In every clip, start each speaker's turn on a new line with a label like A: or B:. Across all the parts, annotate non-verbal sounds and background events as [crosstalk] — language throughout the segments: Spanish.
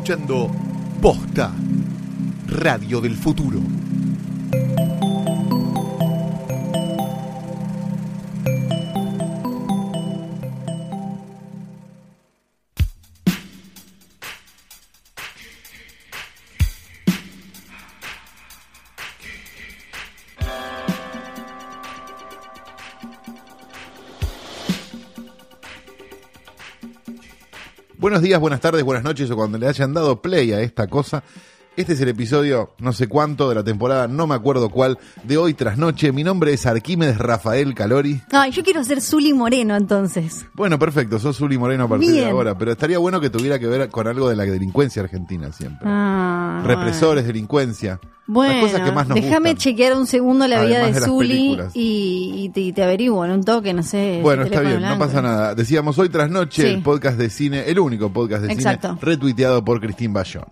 A: escuchando Posta, Radio del Futuro. Buenos días, buenas tardes, buenas noches o cuando le hayan dado play a esta cosa. Este es el episodio no sé cuánto de la temporada, no me acuerdo cuál, de hoy tras noche. Mi nombre es Arquímedes Rafael Calori.
B: Ay, yo quiero ser Zuli Moreno entonces.
A: Bueno, perfecto, sos Zuli Moreno a partir de ahora, pero estaría bueno que tuviera que ver con algo de la delincuencia argentina siempre.
B: Ah,
A: Represores, delincuencia.
B: Bueno, déjame chequear un segundo la vida de
A: de
B: y, y te, y te averiguo en un toque, no sé.
A: Bueno, está bien, no pasa nada. Decíamos hoy tras noche
B: Sí.
A: el podcast de cine, el único podcast de
B: Exacto.
A: cine retuiteado por Cristín Bayón.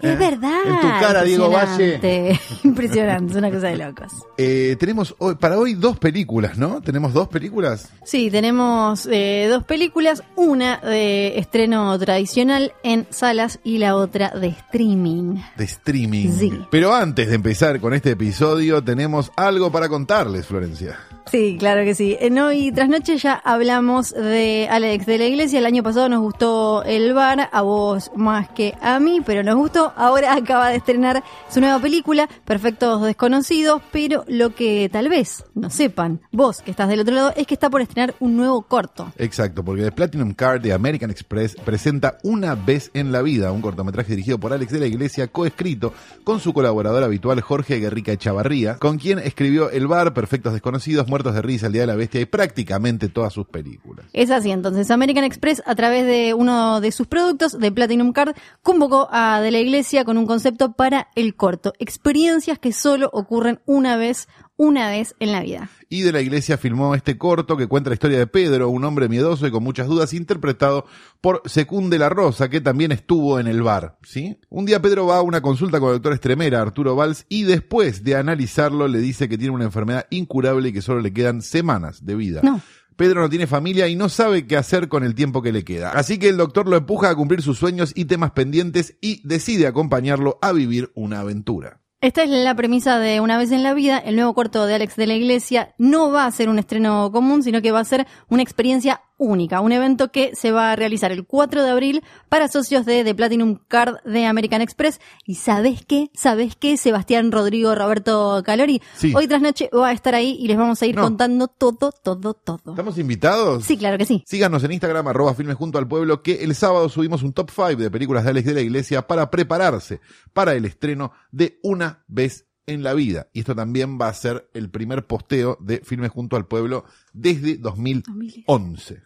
B: Es verdad.
A: En tu cara, Diego Valle.
B: Impresionante. [laughs] Impresionante, es una cosa de locos.
A: Eh, tenemos hoy, para hoy dos películas, ¿no? ¿Tenemos dos películas?
B: Sí, tenemos eh, dos películas, una de estreno tradicional en salas y la otra de streaming.
A: de streaming.
B: Sí.
A: Pero antes de empezar con este episodio, tenemos algo para contarles, Florencia.
B: Sí, claro que sí. En Hoy Tras Noche ya hablamos de Alex de la Iglesia. El año pasado nos gustó El Bar, a vos más que a mí, pero nos gustó. Ahora [laughs] acaba de estrenar su nueva película, Perfectos Desconocidos, pero lo que tal vez no sepan, vos que estás del otro lado, es que está por estrenar un nuevo corto.
A: Exacto, porque The Platinum Card de American Express presenta Una vez en la vida, un cortometraje dirigido por Alex de la Iglesia, coescrito con su colaborador habitual Jorge Guerrica Echavarría, con quien escribió El Bar, Perfectos Desconocidos, Muertos de Risa, El Día de la Bestia y prácticamente todas sus películas.
B: Es así, entonces American Express, a través de uno de sus productos, de Platinum Card, convocó a De la Iglesia con un concepto para el corto. Experiencias que solo ocurren una vez, una vez en la vida.
A: Y de la iglesia filmó este corto que cuenta la historia de Pedro, un hombre miedoso y con muchas dudas, interpretado por Secunde la Rosa, que también estuvo en el bar, ¿sí? Un día Pedro va a una consulta con el doctor Estremera, Arturo Valls, y después de analizarlo le dice que tiene una enfermedad incurable y que solo le quedan semanas de vida.
B: No.
A: Pedro no tiene familia y no sabe qué hacer con el tiempo que le queda. Así que el doctor lo empuja a cumplir sus sueños y temas pendientes y decide acompañarlo a vivir una aventura.
B: Esta es la premisa de Una vez en la vida. El nuevo corto de Alex de la Iglesia no va a ser un estreno común, sino que va a ser una experiencia única. Un evento que se va a realizar el 4 de abril para socios de The Platinum Card de American Express. ¿Y sabes qué? ¿Sabes qué? Sebastián Rodrigo Roberto Calori.
A: Sí.
B: Hoy tras noche va a estar ahí y les vamos a ir
A: No.
B: contando todo, todo, todo.
A: ¿Estamos invitados?
B: Sí, claro que sí.
A: Síganos en Instagram, arroba filmes junto al pueblo, que el sábado subimos un top 5 de películas de Alex de la Iglesia para prepararse para el estreno de Una vez en la vida. Y esto también va a ser el primer posteo de Filmes junto al pueblo desde 2011.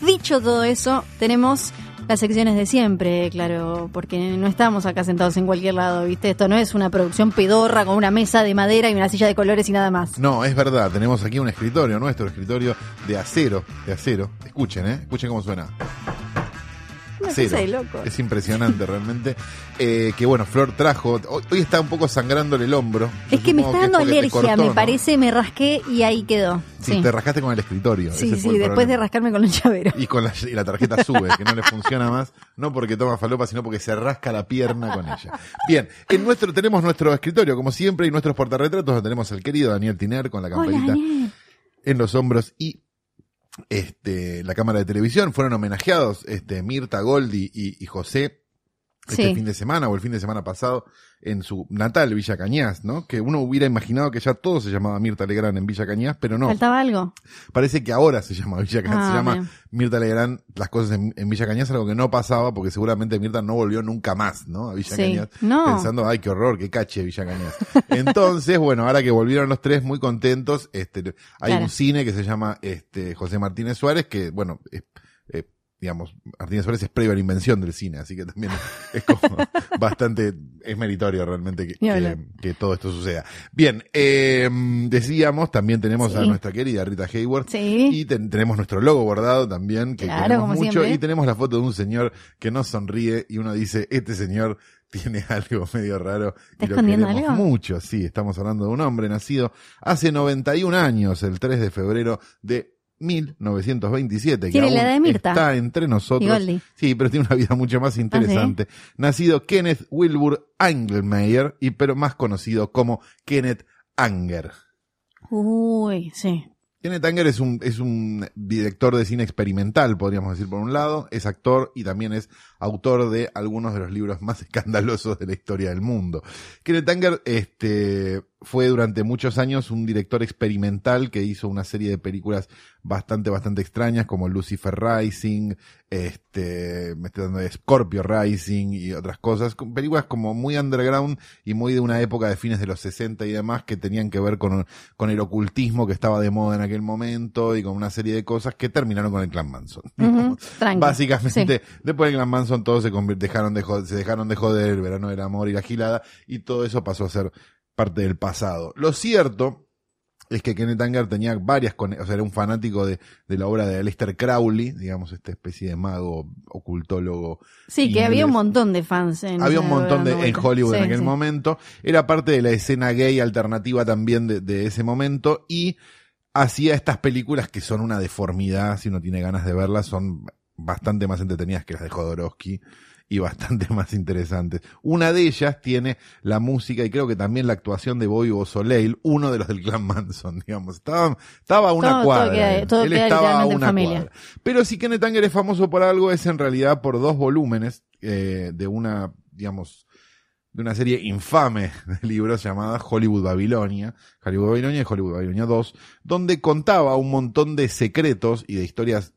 B: Dicho todo eso, tenemos las secciones de siempre, claro, porque no estamos acá sentados en cualquier lado, ¿viste? Esto no es una producción pedorra con una mesa de madera y una silla de colores y nada más.
A: No, es verdad, tenemos aquí un escritorio, nuestro escritorio de acero, de acero. Escuchen, ¿eh? Escuchen cómo suena.
B: Una
A: Acero.
B: cosa de loco.
A: Es impresionante realmente. Eh, que bueno, Flor trajo. Hoy, hoy está un poco sangrándole el hombro. Yo
B: Es que me está dando alergia,
A: cortó,
B: me
A: ¿no?
B: parece, me rasqué y ahí quedó.
A: Sí,
B: Sí,
A: te rascaste con el escritorio.
B: sí,
A: ese
B: sí, después de rascarme con el llavero.
A: Y con la, y la tarjeta sube, que no le funciona más, no porque toma falopa, sino porque se rasca la pierna con ella. Bien, en nuestro, tenemos nuestro escritorio, como siempre, y nuestros portarretratos, tenemos al querido Daniel Tiner con la
B: Hola, Daniel.
A: en los hombros y este la cámara de televisión. Fueron homenajeados este Mirta Goldi y, y José este
B: Sí.
A: fin de semana o el fin de semana pasado en su natal Villa Cañas, ¿no? Que uno hubiera imaginado que ya todo se llamaba Mirta Legrand en Villa Cañas, pero no.
B: ¿Faltaba algo?
A: Parece que ahora se llama Villa Cañas,
B: Ah,
A: se llama
B: bien.
A: Mirta Legrand, las cosas en, en Villa Cañas, algo que no pasaba porque seguramente Mirta no volvió nunca más, ¿no? A Villa
B: Sí.
A: Cañas,
B: No.
A: pensando, ay, qué horror, qué cache Villa Cañas. [laughs] Entonces, bueno, ahora que volvieron los tres muy contentos, este, hay
B: Claro.
A: un cine que se llama, este, José Martínez Suárez, que, bueno, es, digamos, Martínez Suárez es previo a la invención del cine, así que también es como [laughs] bastante, es meritorio realmente que, todo esto suceda. Bien, eh, decíamos, también tenemos a nuestra querida Rita Hayward,
B: Sí.
A: y ten- tenemos nuestro logo bordado también, que
B: Claro,
A: queremos mucho,
B: siempre.
A: y tenemos la foto de un señor que nos sonríe y uno dice, este señor tiene [laughs] algo medio raro
B: ¿Está
A: y lo queremos
B: algo?
A: mucho. Sí, estamos hablando de un hombre nacido hace 91 años, el 3 de febrero de 1927, que
B: Tiene la
A: aún
B: edad de Mirta.
A: está entre nosotros. Sí, pero tiene una vida mucho más interesante. Nacido Kenneth Wilbur Engelmeyer, y pero más conocido como Kenneth Anger.
B: Uy, sí.
A: Kenneth Anger es un, es un director de cine experimental, podríamos decir por un lado, es actor y también es autor de algunos de los libros más [laughs] escandalosos de la historia del mundo. Kenneth Anger, este, fue durante muchos años un director experimental que hizo una serie de películas bastante, bastante extrañas como Lucifer Rising, este, me estoy dando de Scorpio Rising y otras cosas, películas como muy underground y muy de una época de fines de los 60 y demás que tenían que ver con, con el ocultismo que estaba de moda en aquel momento y con una serie de cosas que terminaron con el Clan Manson.
B: Tranqui.
A: Básicamente, después del Clan Manson todos se, dejaron de joder, se dejaron de joder, el verano del amor y la gilada, y todo eso pasó a ser parte del pasado. Lo cierto es que Kenneth Anger tenía varias, o sea, era un fanático de, de la obra de Aleister Crowley, digamos, esta especie de mago, ocultólogo.
B: Sí, que había un montón de fans en
A: Había un montón de, en. Hollywood en aquel
B: sí.
A: momento. Era parte de la escena gay alternativa también de, de ese momento y hacía estas películas que son una deformidad, si uno tiene ganas de verlas, son bastante más entretenidas que las de Jodorowsky y bastante [laughs] más interesantes. Una de ellas tiene la música y creo que también la actuación de Bobby Soleil, uno de los del clan Manson, [laughs] digamos. Estaba, estaba a una
B: Todo- todo
A: cuadra.
B: queda- todo
A: Él estaba a una
B: familia.
A: cuadra. Pero si Kenneth Anger es famoso por algo, es en realidad por dos volúmenes eh, de una, digamos, de una serie infame [laughs] de libros llamada Hollywood Babilonia, Hollywood Babilonia y Hollywood Babilonia 2, donde contaba un montón de secretos y de historias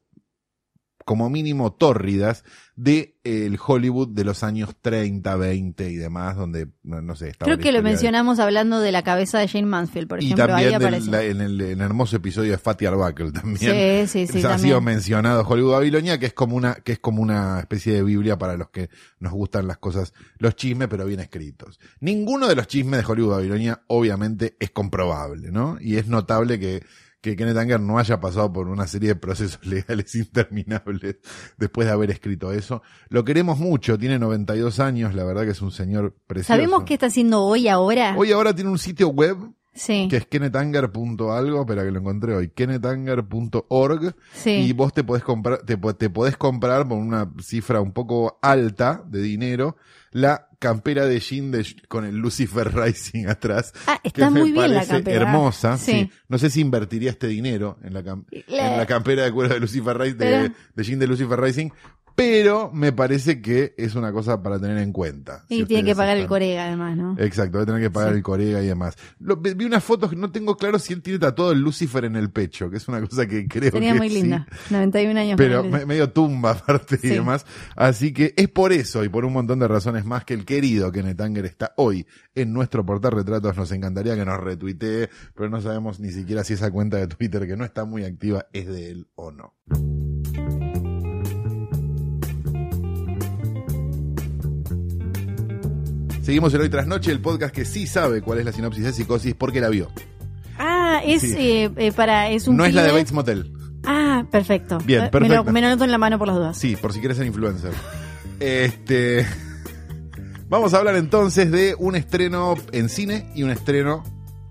A: como mínimo tórridas de eh, el Hollywood de los años 30, 20 y demás, donde, no, no sé, estaba
B: Creo que lo
A: de-
B: mencionamos hablando de la cabeza de Jane Mansfield, por
A: y
B: ejemplo. ahí
A: también del-
B: aparece.
A: la- en, el, en el hermoso episodio de Fatty Arbuckle también.
B: Sí, sí, sí. [laughs]
A: ha
B: también.
A: sido mencionado Hollywood Babilonia, que es como una, que es como una especie de Biblia para los que nos gustan las cosas, los chismes, pero bien escritos. Ninguno de los chismes de Hollywood Babilonia, obviamente, es comprobable, ¿no? Y es notable que, que Kenneth Anger no haya pasado por una serie de procesos [laughs] legales interminables después de haber escrito eso. Lo queremos mucho, tiene 92 años, la verdad que es un señor precioso.
B: ¿Sabemos qué está haciendo hoy ahora?
A: Hoy ahora tiene un sitio web
B: sí.
A: que es kennethanger.algo, espera que lo encontré hoy, kennethanger.org
B: Sí.
A: y vos te podés comprar, te, te podés comprar por una cifra un poco alta de dinero la campera de jean de, con el Lucifer [laughs] Rising atrás.
B: Ah,
A: que
B: está
A: me
B: muy bien la
A: parece
B: campera.
A: Hermosa, sí.
B: Sí.
A: No sé si invertiría este dinero en la, cam-
B: La-
A: en la campera de cuero de Lucifer Rising, de,
B: Pero-
A: de jean de Lucifer Rising, pero me parece que es una cosa para tener en cuenta.
B: Y
A: si
B: tiene que pagar el Corega, además, ¿no?
A: Exacto, va a tener que pagar
B: Sí.
A: el corega y demás. Lo- vi unas fotos que no tengo claro si él tiene tatuado el Lucifer en el pecho, que es una cosa que creo
B: Sería
A: que
B: muy
A: sí,
B: linda. 91 años.
A: pero me- medio tumba aparte y demás. Así que es por eso y por un montón de razones más que el querido Kenneth Anger está hoy en nuestro portal retratos. Nos encantaría que nos retuitee, pero no sabemos ni siquiera si esa cuenta de Twitter que no está muy activa es de él o no. Seguimos el Hoy Tras Noche, el podcast que sí sabe cuál es la sinopsis de Psicosis porque la vio.
B: Ah, es
A: Sí.
B: eh, eh, para. Es un
A: No es la de Bates Motel.
B: Ah, perfecto.
A: Bien,
B: Me
A: perfecto.
B: lo, me lo anoto en la mano por las dudas.
A: Sí, por si quieres ser influencer. Este. [laughs] Vamos a hablar entonces de un estreno en cine y un estreno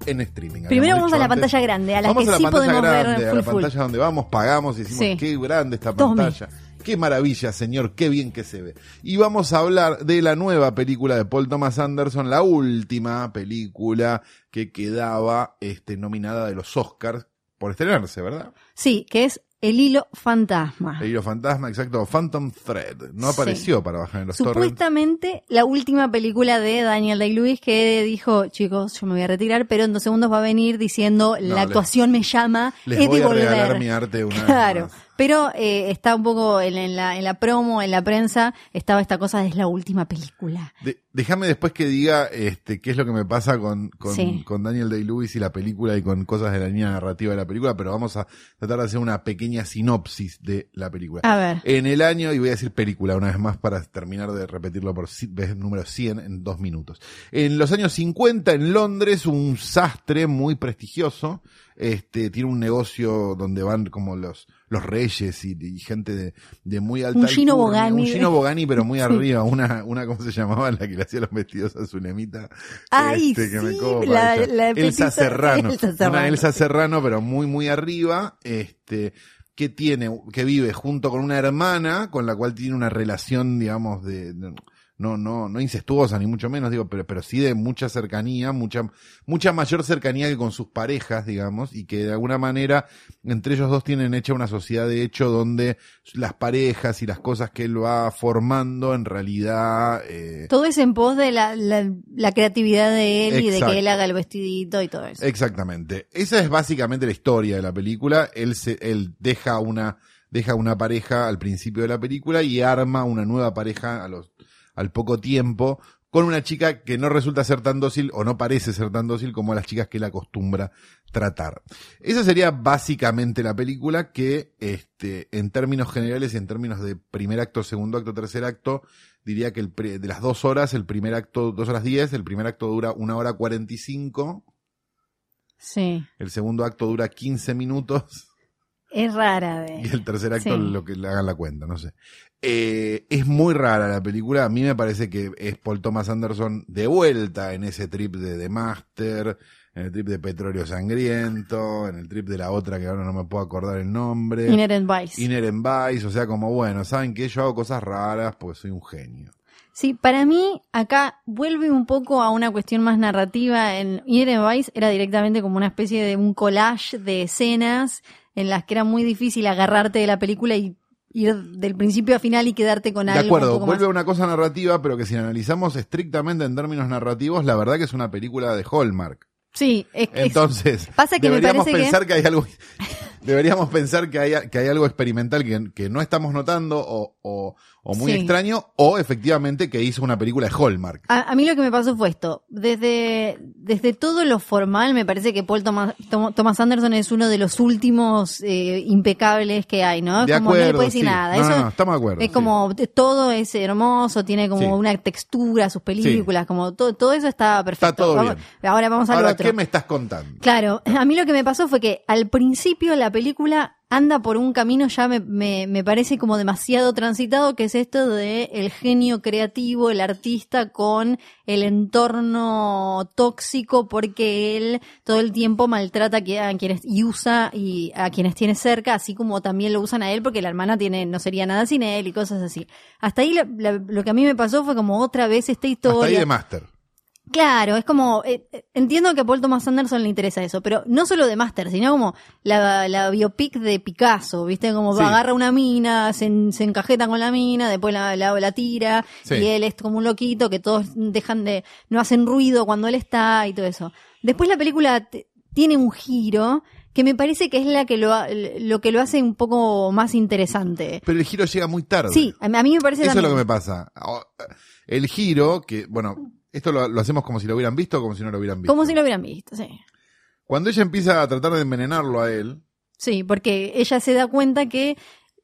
A: en streaming.
B: Primero vamos a la
A: antes.
B: pantalla grande, a la
A: vamos
B: que
A: a la
B: sí
A: pantalla
B: podemos
A: grande,
B: ver
A: a
B: full
A: la
B: full.
A: pantalla donde vamos, pagamos y decimos
B: Sí.
A: qué grande esta pantalla. Qué maravilla, señor, qué bien que se ve. Y vamos a hablar de la nueva película de Paul Thomas Anderson, la última película que quedaba este, nominada de los Oscars por estrenarse, ¿verdad?
B: Sí, que es El Hilo Fantasma.
A: El hilo fantasma, exacto, Phantom Thread. No.
B: Sí.
A: apareció para bajar en los torrents.
B: Supuestamente la última película de Daniel Day-Lewis que dijo, chicos, yo me voy a retirar, pero en dos segundos va a venir diciendo,
A: No,
B: la
A: les-
B: actuación me llama,
A: Les voy a regalar mi arte una vez
B: Claro,
A: más.
B: Pero eh, está un poco en, en la, en la promo, en la prensa, estaba esta cosa de es la última película.
A: De- déjame después que diga este, qué es lo que me pasa con, con,
B: Sí.
A: con Daniel Day-Lewis y la película y con cosas de la línea narrativa de la película, pero vamos a tratar de hacer una pequeña sinopsis de la película.
B: A ver.
A: En el año, y voy a decir película una vez más para terminar de repetirlo por vez número 100 en dos minutos. En los años 50 en Londres, un sastre muy prestigioso, este, tiene un negocio donde van como los, los reyes y, y gente de, de muy alta
B: Un Gino. Bogani.
A: Un Gino Bogani, pero muy [laughs]
B: Sí.
A: arriba. Una, una, ¿cómo se llamaba? La que le hacía los vestidos a Zulemita.
B: Ay,
A: Este, que me
B: sí,
A: copa
B: la- la
A: Elsa Serrano.
B: Elsa Serrano,
A: Una Elsa
B: sí.
A: Serrano, pero muy, muy arriba. Este, que tiene, que vive junto con una hermana con la cual tiene una relación, digamos, de, de- no, no, no incestuosa ni mucho menos, digo, pero, pero sí de mucha cercanía, mucha, mucha mayor cercanía que con sus parejas, digamos, y que de alguna manera entre ellos dos tienen hecha una sociedad de hecho donde las parejas y las cosas que él va formando en realidad, eh,
B: Todo es en pos de la, la, la creatividad de él y de que él haga el vestidito y todo eso.
A: Exactamente. Esa es básicamente la historia de la película. Él se, él deja una, deja una pareja al principio de la película y arma una nueva pareja a los, al poco tiempo con una chica que no resulta ser tan dócil o no parece ser tan dócil como las chicas que él acostumbra tratar. Esa sería básicamente la película que, este, en términos generales y en términos de primer acto, segundo acto, tercer acto, diría que el, pre- de las dos horas, el primer acto, dos horas diez, el primer acto dura una hora cuarenta y cinco,
B: Sí.
A: el segundo acto dura 15 minutos
B: Es rara de.
A: y el tercer acto
B: Sí.
A: lo que le hagan la cuenta, no sé. Eh, es muy rara la película. A mí me parece que es Paul Thomas Anderson de vuelta en ese trip de The Master, en el trip de Petróleo Sangriento, en el trip de la otra que ahora no me puedo acordar el nombre.
B: Inherent Vice.
A: Inherent Vice, o sea, como bueno, ¿saben que Yo hago cosas raras porque soy un genio.
B: Sí, para mí acá vuelve un poco a una cuestión más narrativa. En Inherent Vice era directamente como una especie de un collage de escenas en las que era muy difícil agarrarte de la película y ir del principio a final y quedarte con
A: De
B: algo un
A: acuerdo,
B: poco
A: vuelve a una cosa narrativa, pero que si analizamos estrictamente en términos narrativos, la verdad que es una película de Hallmark.
B: Sí, es, es-
A: Entonces,
B: Pasa que me
A: deberíamos
B: que-
A: pensar que... hay algo, [laughs] deberíamos pensar que hay, que hay algo experimental que, que no estamos notando o, o, o muy
B: Sí.
A: extraño, o efectivamente que hizo una película de Hallmark.
B: A, a mí lo que me pasó fue esto. Desde, desde todo lo formal, me parece que Paul Thomas, Thomas Anderson es uno de los últimos eh, impecables que hay, ¿no?
A: de
B: como no le
A: acuerdo,
B: puede decir
A: sí.
B: nada.
A: No,
B: Eso
A: no, estamos de acuerdo.
B: es
A: sí.
B: como t- todo es hermoso, tiene como una textura, sus películas, como todo, todo eso está perfecto.
A: Está todo
B: Vamos-
A: bien.
B: Ahora vamos al
A: Ahora,
B: otro.
A: ¿qué me estás contando?
B: Claro, [clears throat] a mí lo que me pasó fue que al principio la película anda por un camino ya me, me, me parece como demasiado transitado, que es esto de el genio creativo, el artista con el entorno tóxico porque él todo el tiempo maltrata a qui- a quienes y usa y a quienes tiene cerca, así como también lo usan a él porque la hermana tiene no sería nada sin él y cosas así. Hasta ahí la- la- lo que a mí me pasó fue como otra vez esta historia.
A: Hasta ahí de Master.
B: Claro, es como, eh, eh, entiendo que a Paul Thomas Anderson le interesa eso, pero no solo de Master, sino como la, la biopic de Picasso, ¿viste? Como
A: Sí.
B: agarra una mina, se, en- se encajeta con la mina, después la, la, la tira,
A: Sí.
B: y él es como un loquito que todos dejan de, no hacen ruido cuando él está y todo eso. Después la película tiene un giro que me parece que es la que lo, lo que lo hace un poco más interesante.
A: Pero el giro llega muy tarde.
B: Sí, a mí me parece
A: Eso es lo que me pasa. El giro, que, bueno, esto lo, lo hacemos como si lo hubieran visto o como si no lo hubieran visto.
B: Como si lo hubieran visto, sí.
A: Cuando ella empieza a tratar de envenenarlo a él,
B: Sí, porque ella se da cuenta que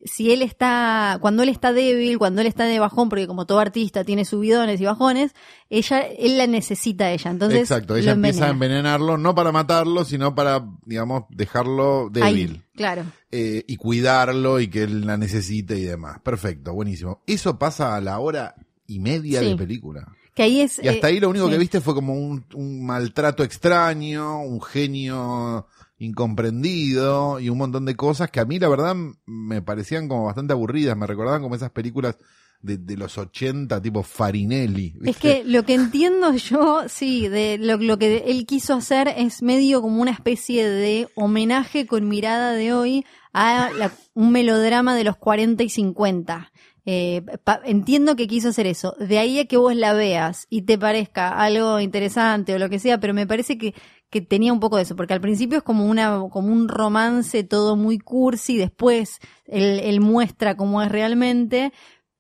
B: si él está, cuando él está débil, cuando él está de bajón, porque como todo artista tiene subidones y bajones, ella, él la necesita a ella. Entonces,
A: exacto, ella empieza a
B: envenena.
A: envenenarlo, no para matarlo, sino para, digamos, dejarlo débil.
B: Ahí, claro.
A: eh, y cuidarlo y que él la necesite y demás. Perfecto, buenísimo. Eso pasa a la hora y media
B: Sí.
A: de película.
B: Que ahí es.
A: Y hasta
B: eh,
A: ahí lo único
B: sí.
A: que viste fue como un, un maltrato extraño, un genio incomprendido y un montón de cosas que a mí la verdad me parecían como bastante aburridas, me recordaban como esas películas de, de los 80 tipo Farinelli.
B: Es que lo que entiendo [laughs] yo, sí, de lo, lo que él quiso hacer es medio como una especie de homenaje con mirada de hoy a la- un melodrama de los 40 y 50. Eh, entiendo que quiso hacer eso. De ahí a que vos la veas y te parezca algo interesante o lo que sea, pero me parece que, que tenía un poco de eso, porque al principio es como una, como un romance todo muy cursi, después él, él muestra cómo es realmente,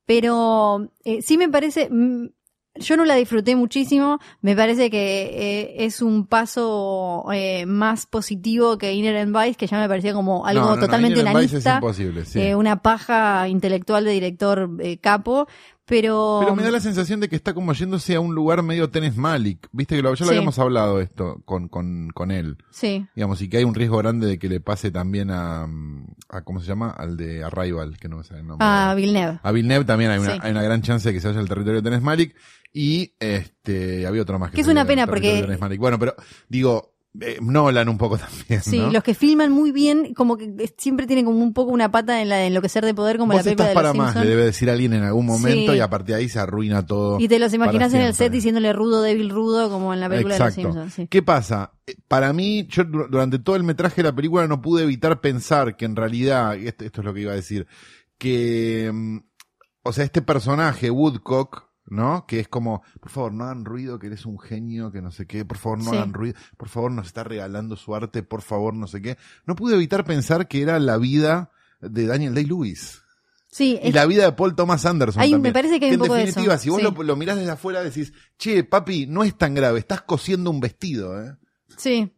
B: pero eh, sí me parece, mm, yo no la disfruté muchísimo, me parece que eh, es un paso eh, más positivo que Inherent Vice, que ya me parecía como algo
A: No, no, no,
B: totalmente
A: Inherent Vice es
B: unanista,
A: imposible, sí.
B: eh, una paja intelectual de director eh, capo, Pero,
A: Pero me da la sensación de que está como yéndose a un lugar medio Tennis Malik. Viste que lo, ya lo
B: Sí.
A: habíamos hablado esto con, con, con él.
B: sí,
A: Digamos, y que hay un riesgo grande de que le pase también a, a ¿cómo se llama? Al de Arrival, que no me sale el nombre.
B: a Villeneuve.
A: A Villeneuve también hay una,
B: Sí.
A: hay una gran chance de que se vaya al territorio de Tennis Malik. Y este había otro más que
B: Que es una pena porque-.
A: Bueno, pero digo, eh, Nolan un poco [laughs] también.
B: Sí,
A: ¿no?
B: los que filman muy bien, como que siempre tienen como un poco una pata en la de enloquecer de poder, como la película
A: estás
B: de los
A: para más,
B: Simpsons.
A: le debe decir alguien en algún momento
B: Sí.
A: y a partir de ahí se arruina todo.
B: Y te los imaginas en el set diciéndole rudo, débil, rudo, como en la película
A: Exacto.
B: de los Simpsons. Sí.
A: ¿Qué pasa? Eh, Para mí, yo dur- durante todo el metraje de la película no pude evitar pensar que en realidad, esto, esto es lo que iba a decir, que, mm, o sea, este personaje, Woodcock, ¿no? Que es como, por favor, no hagan ruido, que eres un genio, que no sé qué, por favor, no
B: Sí.
A: hagan ruido, por favor, nos está regalando su arte, por favor, no sé qué. No pude evitar pensar que era la vida de Daniel Day-Lewis.
B: Sí,
A: Y
B: es-
A: la vida de Paul Thomas Anderson también.
B: me parece que hay
A: en
B: un poco de
A: definitiva,
B: eso,
A: si vos
B: sí.
A: lo, lo mirás desde afuera decís, che, papi, no es tan grave, estás cosiendo un vestido, ¿eh?
B: sí.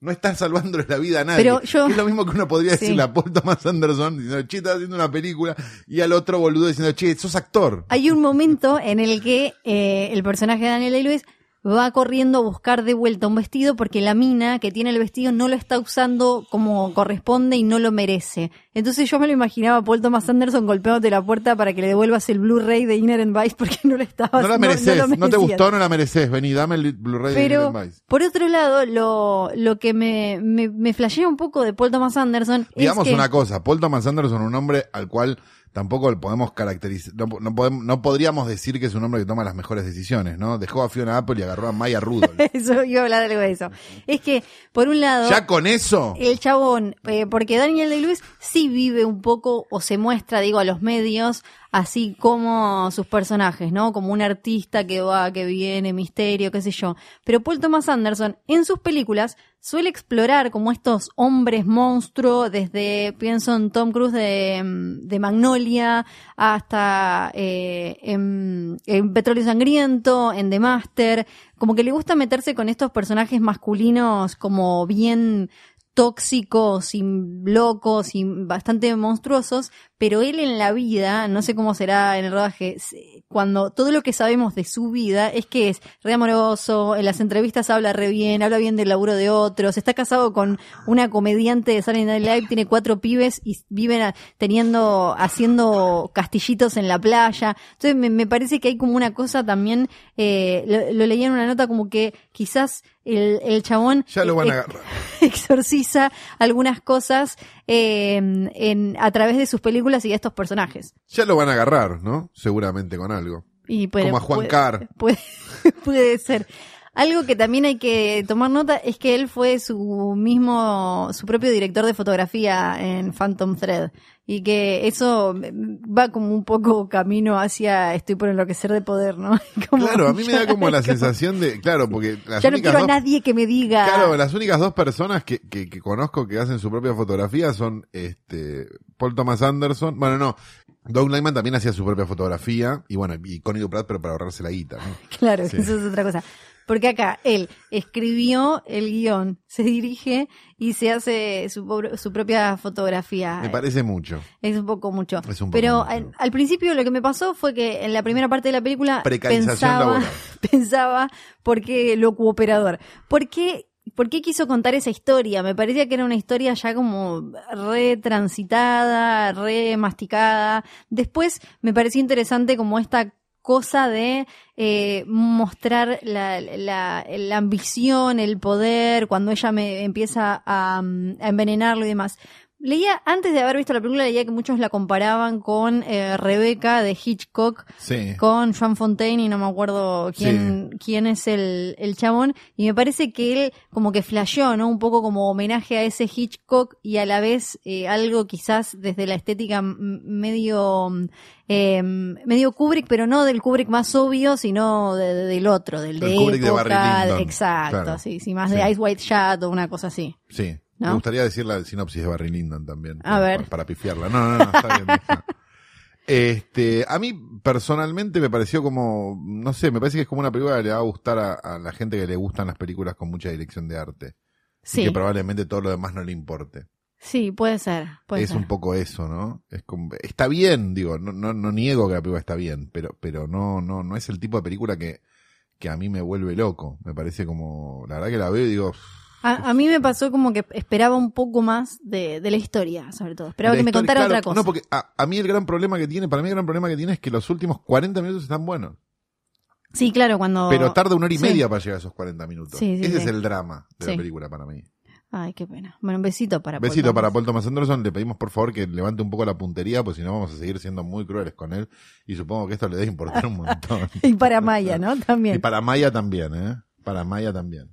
A: No estás salvándole la vida a nadie.
B: Pero yo-
A: es lo mismo que uno podría
B: Sí.
A: decirle a Paul Thomas Anderson diciendo, che, estás haciendo una película, y al otro boludo diciendo, che, sos actor.
B: Hay un momento en el que eh, el personaje de Daniel Day-Lewis va corriendo a buscar de vuelta un vestido porque la mina que tiene el vestido no lo está usando como corresponde y no lo merece. Entonces yo me lo imaginaba a Paul Thomas Anderson golpeándote la puerta para que le devuelvas el Blu-ray de Inherent Vice porque no lo estaba
A: No la mereces, no, te gustó, no la mereces. Vení, dame el Blu-ray de
B: Pero,
A: Inherent Vice.
B: por otro lado, lo, lo que me, me, me flashea un poco de Paul Thomas Anderson
A: Digamos
B: es que...
A: una cosa, Paul Thomas Anderson, un hombre al cual tampoco le podemos caracterizar, no, no, podemos, no podríamos decir que es un hombre que toma las mejores decisiones, ¿no? Dejó a Fiona Apple y agarró a Maya Rudolph. [laughs]
B: Eso, iba a hablar algo de eso. Es que, por un lado...
A: ¿Ya con eso?
B: El chabón, eh, porque Daniel Day-Lewis sí vive un poco o se muestra, digo, a los medios, así como sus personajes, ¿no? Como un artista que va, que viene, misterio, qué sé yo. Pero Paul Thomas Anderson, en sus películas, suele explorar como estos hombres monstruo, desde, pienso en Tom Cruise de, mm, de Magnolia, hasta eh, en, en Petróleo Sangriento, en The Master, como que le gusta meterse con estos personajes masculinos como bien tóxicos y locos y bastante monstruosos, pero él en la vida, no sé cómo será en el rodaje, cuando todo lo que sabemos de su vida es que es re amoroso, en las entrevistas habla re bien, habla bien del laburo de otros, está casado con una comediante de Saturday Night Live, tiene cuatro pibes y viven teniendo, haciendo castillitos en la playa. Entonces me, me parece que hay como una cosa también, eh, lo, lo leía en una nota como que quizás el, el chabón
A: Ya lo van a agarrar. [laughs]
B: exorciza algunas cosas eh, en, a través de sus películas y de estos personajes.
A: Ya lo van a agarrar, ¿no? Seguramente con algo.
B: Y puede-
A: Como a Juan.
B: Puede, [laughs] puede ser. Algo que también hay que tomar nota es que él fue su mismo, su propio director de fotografía en Phantom Thread. Y que eso va como un poco camino hacia estoy por enloquecer de poder, ¿no? [laughs] Como
A: Claro, a mí me da como la [laughs] sensación de, claro, porque las
B: Ya no quiero a nadie que me diga.
A: Claro, las únicas dos personas que, que, que conozco que hacen su propia fotografía son este Paul Thomas Anderson. Bueno, no. Doug Lyman también hacía su propia fotografía. Y bueno, y Connie Duprat, pero para ahorrarse la guita, ¿no? [laughs]
B: Claro,
A: Sí.
B: eso es otra cosa. Porque acá él escribió el guion, se dirige y se hace su, propia fotografía.
A: Me parece mucho.
B: Es un poco mucho.
A: Es un poco
B: Pero
A: mucho.
B: al, al principio lo que me pasó fue que en la primera parte de la película
A: Precarización
B: pensaba, [laughs] pensaba por qué lo cooperador. ¿Por qué, ¿Por qué quiso contar esa historia? Me parecía que era una historia ya como re transitada, re masticada. Después me pareció interesante como esta cosa de eh, mostrar la, la, la ambición, el poder, cuando ella me empieza a, mm, a envenenarlo y demás. Leía, antes de haber visto la película, leía que muchos la comparaban con eh, Rebeca de Hitchcock,
A: Sí.
B: con Joan Fontaine y no me acuerdo quién, quién es el, el chabón. Y me parece que él como que flasheó, ¿no? Un poco como homenaje a ese Hitchcock y a la vez eh, algo quizás desde la estética medio, eh, medio Kubrick, pero no del Kubrick más obvio, sino de- de- del otro, del de
A: Kubrick de
B: época.
A: Barry Lyndon.
B: exacto,
A: Claro.
B: sí, sí, más
A: Sí.
B: de Ice White Shot o una cosa así.
A: Sí.
B: ¿No?
A: Me gustaría decir la sinopsis de Barry Lyndon también.
B: A ver.
A: Para, para pifiarla. No, no, no, está bien. Este, a mí personalmente me pareció como, no sé, me parece que es como una película que le va a gustar a, a la gente que le gustan las películas con mucha dirección de arte. Y
B: Sí.
A: que probablemente todo lo demás no le importe.
B: Sí, puede ser. Puede
A: es
B: ser.
A: un poco eso, ¿no? Es como- está bien, digo, no, no, no niego que la película está bien, pero, pero no, no, no es el tipo de película que, que a mí me vuelve loco. Me parece como, la verdad que la veo y digo,
B: A, a mí me pasó como que esperaba un poco más de, de la historia, sobre todo. Esperaba
A: la
B: que me contara
A: claro,
B: otra cosa.
A: No, porque a, a mí el gran problema que tiene, para mí el gran problema que tiene es que los últimos 40 minutos están buenos.
B: Sí, claro, cuando...
A: Pero tarda una hora y
B: Sí.
A: media para llegar a esos 40 minutos.
B: Sí, sí,
A: Ese es el drama de la película para mí.
B: Ay, qué pena. Bueno, un besito para Paul
A: Besito
B: Thomas.
A: para Paul Thomas Anderson. Le pedimos por favor que levante un poco la puntería, pues si no vamos a seguir siendo muy crueles con él. Y supongo que esto le debe importar un [laughs] montón.
B: Y para Maya, ¿no? [laughs] También.
A: Y para Maya también, ¿eh? Para Maya también.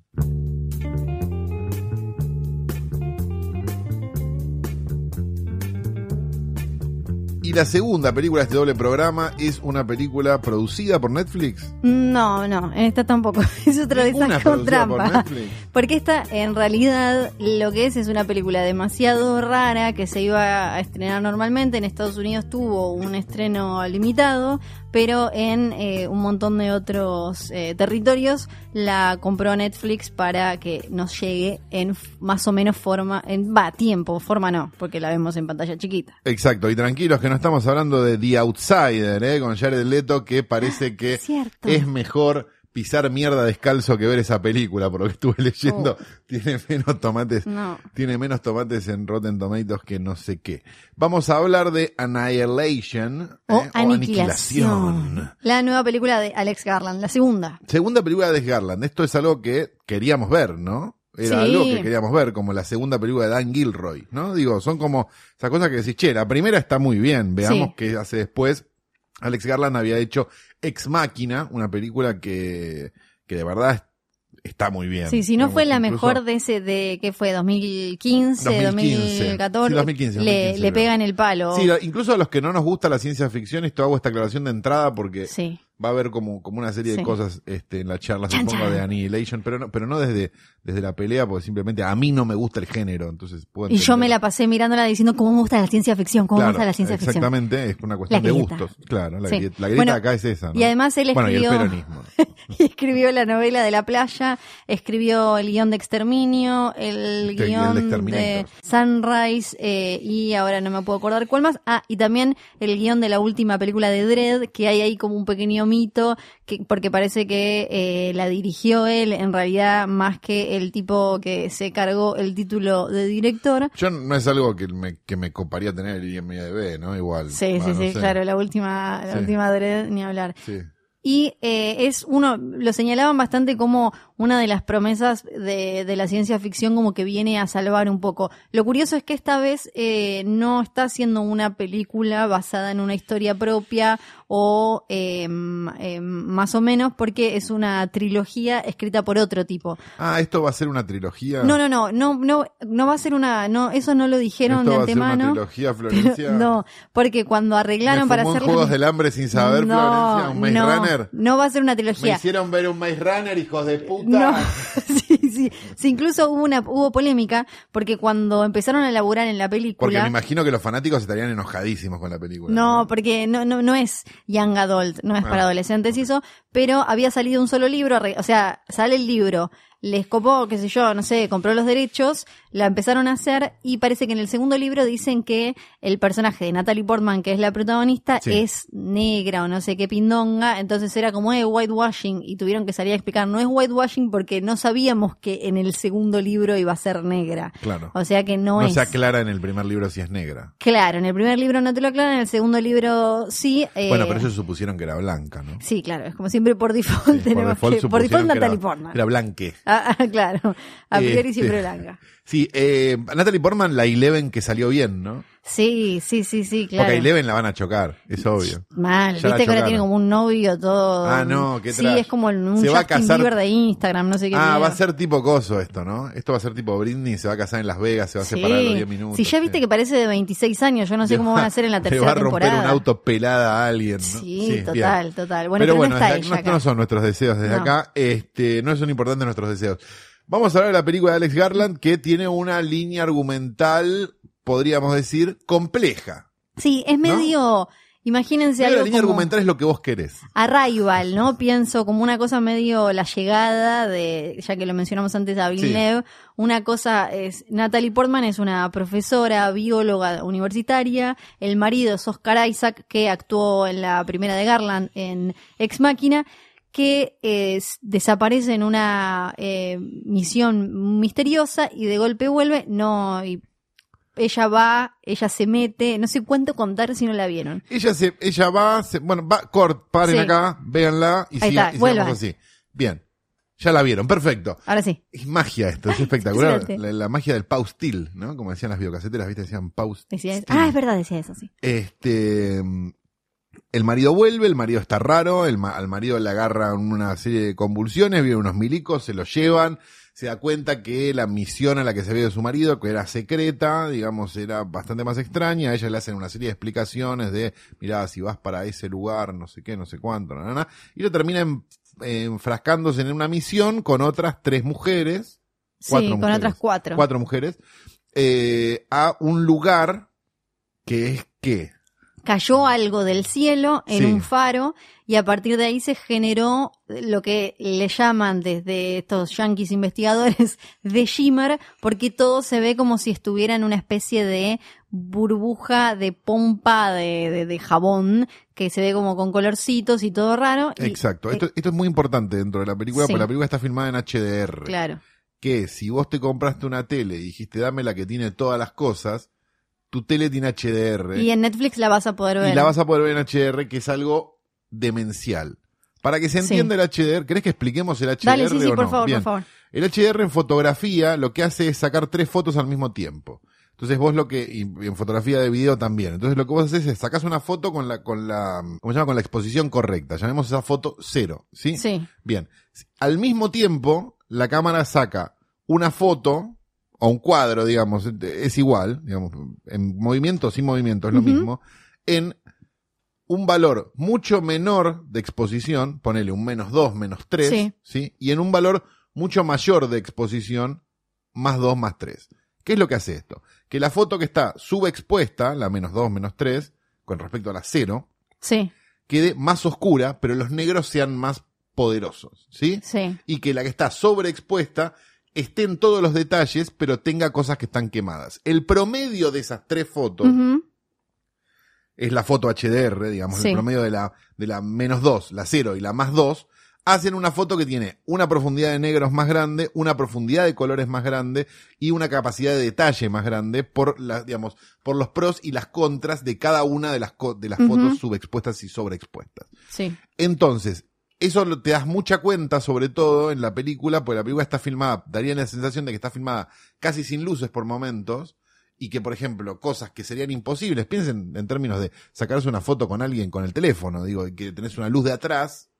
A: Y la segunda película de este doble programa es una película producida por Netflix.
B: No, no, en esta tampoco. [laughs] Es otra esas con
A: por
B: trampa. Porque esta, en realidad, lo que es es una película demasiado rara que se iba a estrenar normalmente. En Estados Unidos tuvo un estreno limitado, pero en eh, un montón de otros eh, territorios la compró Netflix para que nos llegue en más o menos forma, en va, tiempo, forma no, porque la vemos en pantalla chiquita.
A: Exacto, y tranquilos que no estamos hablando de The Outsider, ¿eh? Con Jared Leto, que parece que
B: Cierto.
A: es mejor pisar mierda descalzo que ver esa película, por lo que estuve [laughs] leyendo. Tiene menos tomates,
B: No.
A: tiene menos tomates en Rotten Tomatoes que no sé qué. Vamos a hablar de Annihilation
B: O
A: ¿eh?
B: Aniquilación. La nueva película de Alex Garland, la segunda.
A: Segunda película de Garland. Esto es algo que queríamos ver, ¿no? Era
B: Sí.
A: algo que queríamos ver, como la segunda película de Dan Gilroy, ¿no? Digo, son como esas cosas que decís, che, la primera está muy bien, veamos
B: Sí.
A: qué hace después. Alex Garland había hecho Ex Máquina, una película que, que de verdad está muy bien.
B: Sí, si no fue la
A: incluso-
B: mejor de ese, de ¿qué fue? 2015,
A: 2015.
B: 2014.
A: Sí, 2015,
B: le,
A: 2015,
B: le
A: creo.
B: pega en el palo.
A: Sí, incluso a los que no nos gusta la ciencia ficción, esto hago esta aclaración de entrada porque
B: Sí.
A: Va a haber como, como una serie de cosas este, en la charla,
B: Chan,
A: supongo,
B: chan.
A: de Annihilation, pero no, pero no desde, desde la pelea, porque simplemente a mí no me gusta el género, entonces puedo
B: Y yo me la pasé mirándola diciendo cómo me gusta la ciencia ficción, cómo me gusta la ciencia ficción.
A: Exactamente, es una cuestión de gustos. Claro, la,
B: Sí.
A: grieta, la grieta
B: Bueno,
A: acá es esa. ¿no?
B: y además él
A: Bueno, y el
B: escribió-
A: peronismo. [laughs]
B: Y escribió la novela de la playa, escribió el guion de Exterminio, el
A: Sí, el de
B: guion de. Sunrise eh, y ahora no me puedo acordar cuál más. Ah, y también el guion de la última película de Dredd, que hay ahí como un pequeño mito, que, porque parece que eh, la dirigió él, en realidad más que el tipo que se cargó el título de director.
A: Yo no es algo que me, que me coparía tener el IMDB, ¿no? Igual.
B: Sí, sí,
A: no
B: sí,
A: sé.
B: claro, la última, la
A: Sí.
B: última Dredd, ni hablar.
A: Sí.
B: Y eh, es uno, lo señalaban bastante como una de las promesas de, de la ciencia ficción como que viene a salvar un poco. Lo curioso es que esta vez eh, no está haciendo una película basada en una historia propia o eh, eh, más o menos porque es una trilogía escrita por otro tipo.
A: Ah, esto va a ser una trilogía.
B: No, no, no, no, no, no va a ser una, no, eso no lo dijeron
A: Esto
B: de
A: va a ser una
B: antemano.
A: trilogía, [laughs]
B: Pero
A: Florencia.
B: no, porque cuando arreglaron
A: Me
B: para
A: fumó
B: hacer
A: Juegos del Hambre sin saber, Florencia, un Maze
B: no,
A: Runner.
B: no va a ser una
A: Me
B: trilogía.
A: hicieron ver un Maze Runner, hijos de puta.
B: No, [laughs] [laughs] sí, [laughs] sí, sí, incluso hubo una hubo polémica porque cuando empezaron a elaborar en la
A: Porque
B: película
A: me imagino que los fanáticos estarían enojadísimos con la película.
B: no, porque no, no, no es young adult, no es
A: Ah.
B: para adolescentes y eso, pero había salido un solo libro, o sea, sale el libro, les copó, qué sé yo, no sé, compró los derechos, la empezaron a hacer y parece que en el segundo libro dicen que el personaje de Natalie Portman, que es la protagonista,
A: Sí.
B: es negra o no sé qué pindonga, entonces era como eh, whitewashing y tuvieron que salir a explicar, no es whitewashing porque no sabíamos que en el segundo libro iba a ser negra.
A: Claro.
B: O sea que no,
A: No
B: es.
A: se aclara en el primer libro si es negra.
B: Claro, en el primer libro no te lo aclaran, en el segundo libro sí. eh,
A: Bueno, pero ellos supusieron que era blanca, ¿no?
B: Sí, claro, es como siempre por default
A: Sí,
B: tenemos que, por default
A: que
B: Natalie
A: era,
B: Portman.
A: Era blanque.
B: Ah, ah, claro, a priori
A: Este,
B: siempre blanca.
A: Sí, eh, Natalie Portman, la Eleven que salió bien, ¿no?
B: Sí, sí, sí, sí,
A: Porque
B: claro.
A: a Eleven la van a chocar, es obvio.
B: Mal,
A: Ya
B: viste que ahora tiene como un novio todo.
A: Ah, no, qué
B: Sí, es como un
A: Se va a casar-
B: Bieber de Instagram, no sé qué.
A: Ah, va a ser tipo coso esto, ¿no? Esto va a ser tipo Britney, se va a casar en Las Vegas, se va a
B: Sí.
A: separar los 10 minutos.
B: Si ya viste
A: sí.
B: que parece de 26 años, yo no sé
A: Le
B: cómo
A: va-
B: van a hacer en la [laughs]
A: Le
B: tercera
A: va a romper
B: temporada.
A: un auto pelada a alguien, ¿no?
B: Sí,
A: bien.
B: total, total. Bueno,
A: pero,
B: pero,
A: bueno,
B: no está
A: desde-
B: ella
A: no,
B: acá.
A: no son nuestros deseos desde
B: No.
A: acá, este, no son importantes nuestros deseos. Vamos a hablar de la película de Alex Garland que tiene una línea argumental, podríamos decir, compleja.
B: Sí, es medio Imagínense
A: Pero
B: algo
A: la línea
B: como
A: argumental es lo que vos querés.
B: Arrival, ¿no? Pienso como una cosa medio la llegada de, ya que lo mencionamos antes a Villeneuve, una cosa es, Natalie Portman es una profesora, bióloga universitaria, el marido es Oscar Isaac, que actuó en la primera de Garland en Ex Máquina, que es- desaparece en una eh, misión misteriosa y de golpe vuelve, no, y ella va, ella se mete, no sé cuánto contar si no la vieron.
A: Ella se, ella va, se- bueno, va, cort, paren
B: Sí.
A: acá, véanla y,
B: Ahí
A: siga-
B: está,
A: y sigamos
B: vuelvan.
A: así. Bien. Ya la vieron, perfecto.
B: Ahora sí.
A: Es magia esto, es espectacular. La, la magia del paustil, ¿no? Como decían las videocaseteras, ¿viste? Decían paustil.
B: Ah, es verdad, decía eso, sí.
A: Este, mm, el marido vuelve, el marido está raro, el ma- al marido le agarran una serie de convulsiones, vienen unos milicos, se lo llevan, se da cuenta que la misión a la que se había su marido, que era secreta, digamos, era bastante más extraña, a ella le hacen una serie de explicaciones de, mirá, si vas para ese lugar, no sé qué, no sé cuánto, na, na, na, y lo termina en- enfrascándose en una misión con otras tres mujeres, Cuatro
B: sí, con
A: mujeres.
B: otras cuatro.
A: cuatro mujeres, eh, a un lugar que es que
B: Cayó algo del cielo en
A: Sí.
B: un faro y a partir de ahí se generó lo que le llaman desde estos yanquis investigadores [laughs] de shimmer, porque todo se ve como si estuviera en una especie de burbuja de pompa de, de- de jabón que se ve como con colorcitos y todo raro.
A: Exacto.
B: eh,
A: Esto, esto es muy importante dentro de la película,
B: Sí.
A: porque la película está filmada en HDR.
B: claro.
A: Que si vos te compraste una tele y dijiste dame la que tiene todas las cosas, tu tele tiene HDR.
B: Y en Netflix la vas a poder ver.
A: y la vas a poder ver en HDR, que es algo demencial. Para que se
B: Sí.
A: entienda el HDR, ¿querés que expliquemos el HDR
B: Dale, sí, sí,
A: o
B: por
A: no?
B: favor,
A: Bien.
B: por favor.
A: El HDR en fotografía lo que hace es sacar tres fotos al mismo tiempo. Entonces vos lo que, y en fotografía de video también. Entonces lo que vos haces es sacás una foto con la, con la, ¿cómo se llama? Con la exposición correcta. Llamemos esa foto cero, ¿sí?
B: Sí.
A: Bien. Al mismo tiempo, la cámara saca una foto, o un cuadro, digamos, es igual, digamos, en movimiento sin movimiento es lo mismo, en un valor mucho menor de exposición, ponele un menos 2, menos 3,
B: Sí.
A: ¿sí? Y en un valor mucho mayor de exposición, más 2, más 3. ¿Qué es lo que hace esto? Que la foto que está subexpuesta, la menos 2, menos 3, con respecto a la 0,
B: Sí,
A: quede más oscura, pero los negros sean más poderosos, ¿sí?
B: sí.
A: Y que la que está sobreexpuesta esté en todos los detalles, pero tenga cosas que están quemadas. El promedio de esas tres fotos es la foto HDR, digamos,
B: Sí.
A: el promedio de la, de la menos 2, la 0 y la más 2, hacen una foto que tiene una profundidad de negros más grande, una profundidad de colores más grande y una capacidad de detalle más grande por las, digamos, por los pros y las contras de cada una de las, co- de las fotos subexpuestas y sobreexpuestas.
B: Sí.
A: Entonces, eso te das mucha cuenta, sobre todo en la película, porque la película está filmada, daría la sensación de que está filmada casi sin luces por momentos, y que, por ejemplo, cosas que serían imposibles, piensen en términos de sacarse una foto con alguien con el teléfono, digo, que tenés una luz de atrás,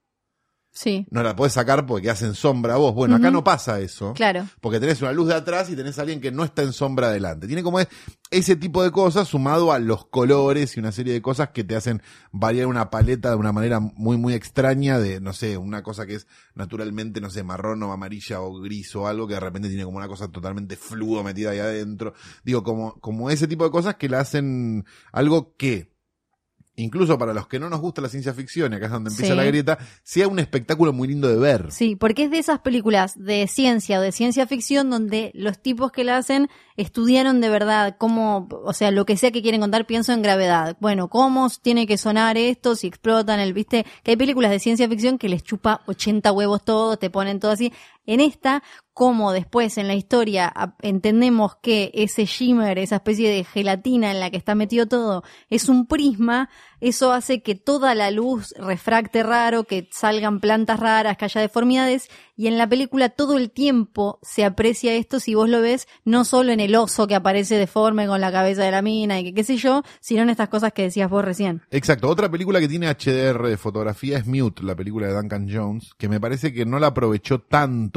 B: Sí.
A: no la podés sacar porque hacen sombra a vos. Bueno, acá no pasa eso.
B: Claro.
A: Porque tenés una luz de atrás y tenés a alguien que no está en sombra adelante. Tiene como es- ese tipo de cosas sumado a los colores y una serie de cosas que te hacen variar una paleta de una manera muy, muy extraña de, no sé, una cosa que es naturalmente, no sé, marrón o amarilla o gris o algo que de repente tiene como una cosa totalmente fluo metida ahí adentro. Digo, como, como ese tipo de cosas que le hacen algo que, incluso para los que no nos gusta la ciencia ficción, y acá es donde empieza
B: Sí.
A: la grieta, sea un espectáculo muy lindo de ver.
B: Sí, porque es de esas películas de ciencia o de ciencia ficción donde los tipos que la hacen estudiaron de verdad cómo, o sea, lo que sea que quieren contar, pienso en gravedad. Bueno, cómo tiene que sonar esto si explotan el, viste, que hay películas de ciencia ficción que les chupa 80 huevos todos, te ponen todo así. En esta, como después en la historia entendemos que ese shimmer, esa especie de gelatina en la que está metido todo, es un prisma, eso hace que toda la luz refracte raro, que salgan plantas raras, que haya deformidades, y en la película todo el tiempo se aprecia esto si vos lo ves, no solo en el oso que aparece deforme con la cabeza de la mina y que qué sé yo, sino en estas cosas que decías vos recién.
A: Exacto. Otra película que tiene HDR de fotografía es Mute, la película de Duncan Jones, que me parece que no la aprovechó tanto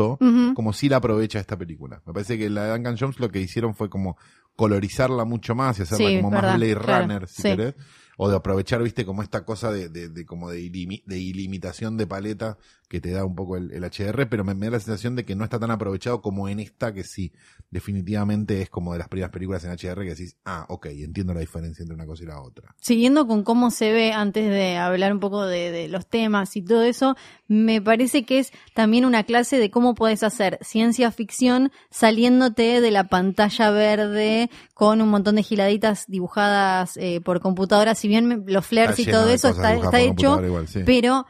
A: Como sí la aprovecha esta película. Me parece que la de Duncan Jones lo que hicieron fue como colorizarla mucho más y hacerla
B: Sí,
A: como
B: verdad,
A: más Blade
B: claro,
A: Runner, si
B: sí.
A: querés. o de aprovechar, viste, como esta cosa de, de, de como de, ilimi- de ilimitación de paleta que te da un poco el, el HDR, pero me, me da la sensación de que no está tan aprovechado como en esta, que sí, definitivamente es como de las primeras películas en HDR que decís, ah, ok, entiendo la diferencia entre una cosa y la otra.
B: Siguiendo con cómo se ve antes de hablar un poco de, de los temas y todo eso, me parece que es también una clase de cómo puedes hacer ciencia ficción saliéndote de la pantalla verde con un montón de giladitas dibujadas eh, por computadora. Si bien me- los flares
A: Está
B: y todo eso está, hecho,
A: computadora igual, sí.
B: pero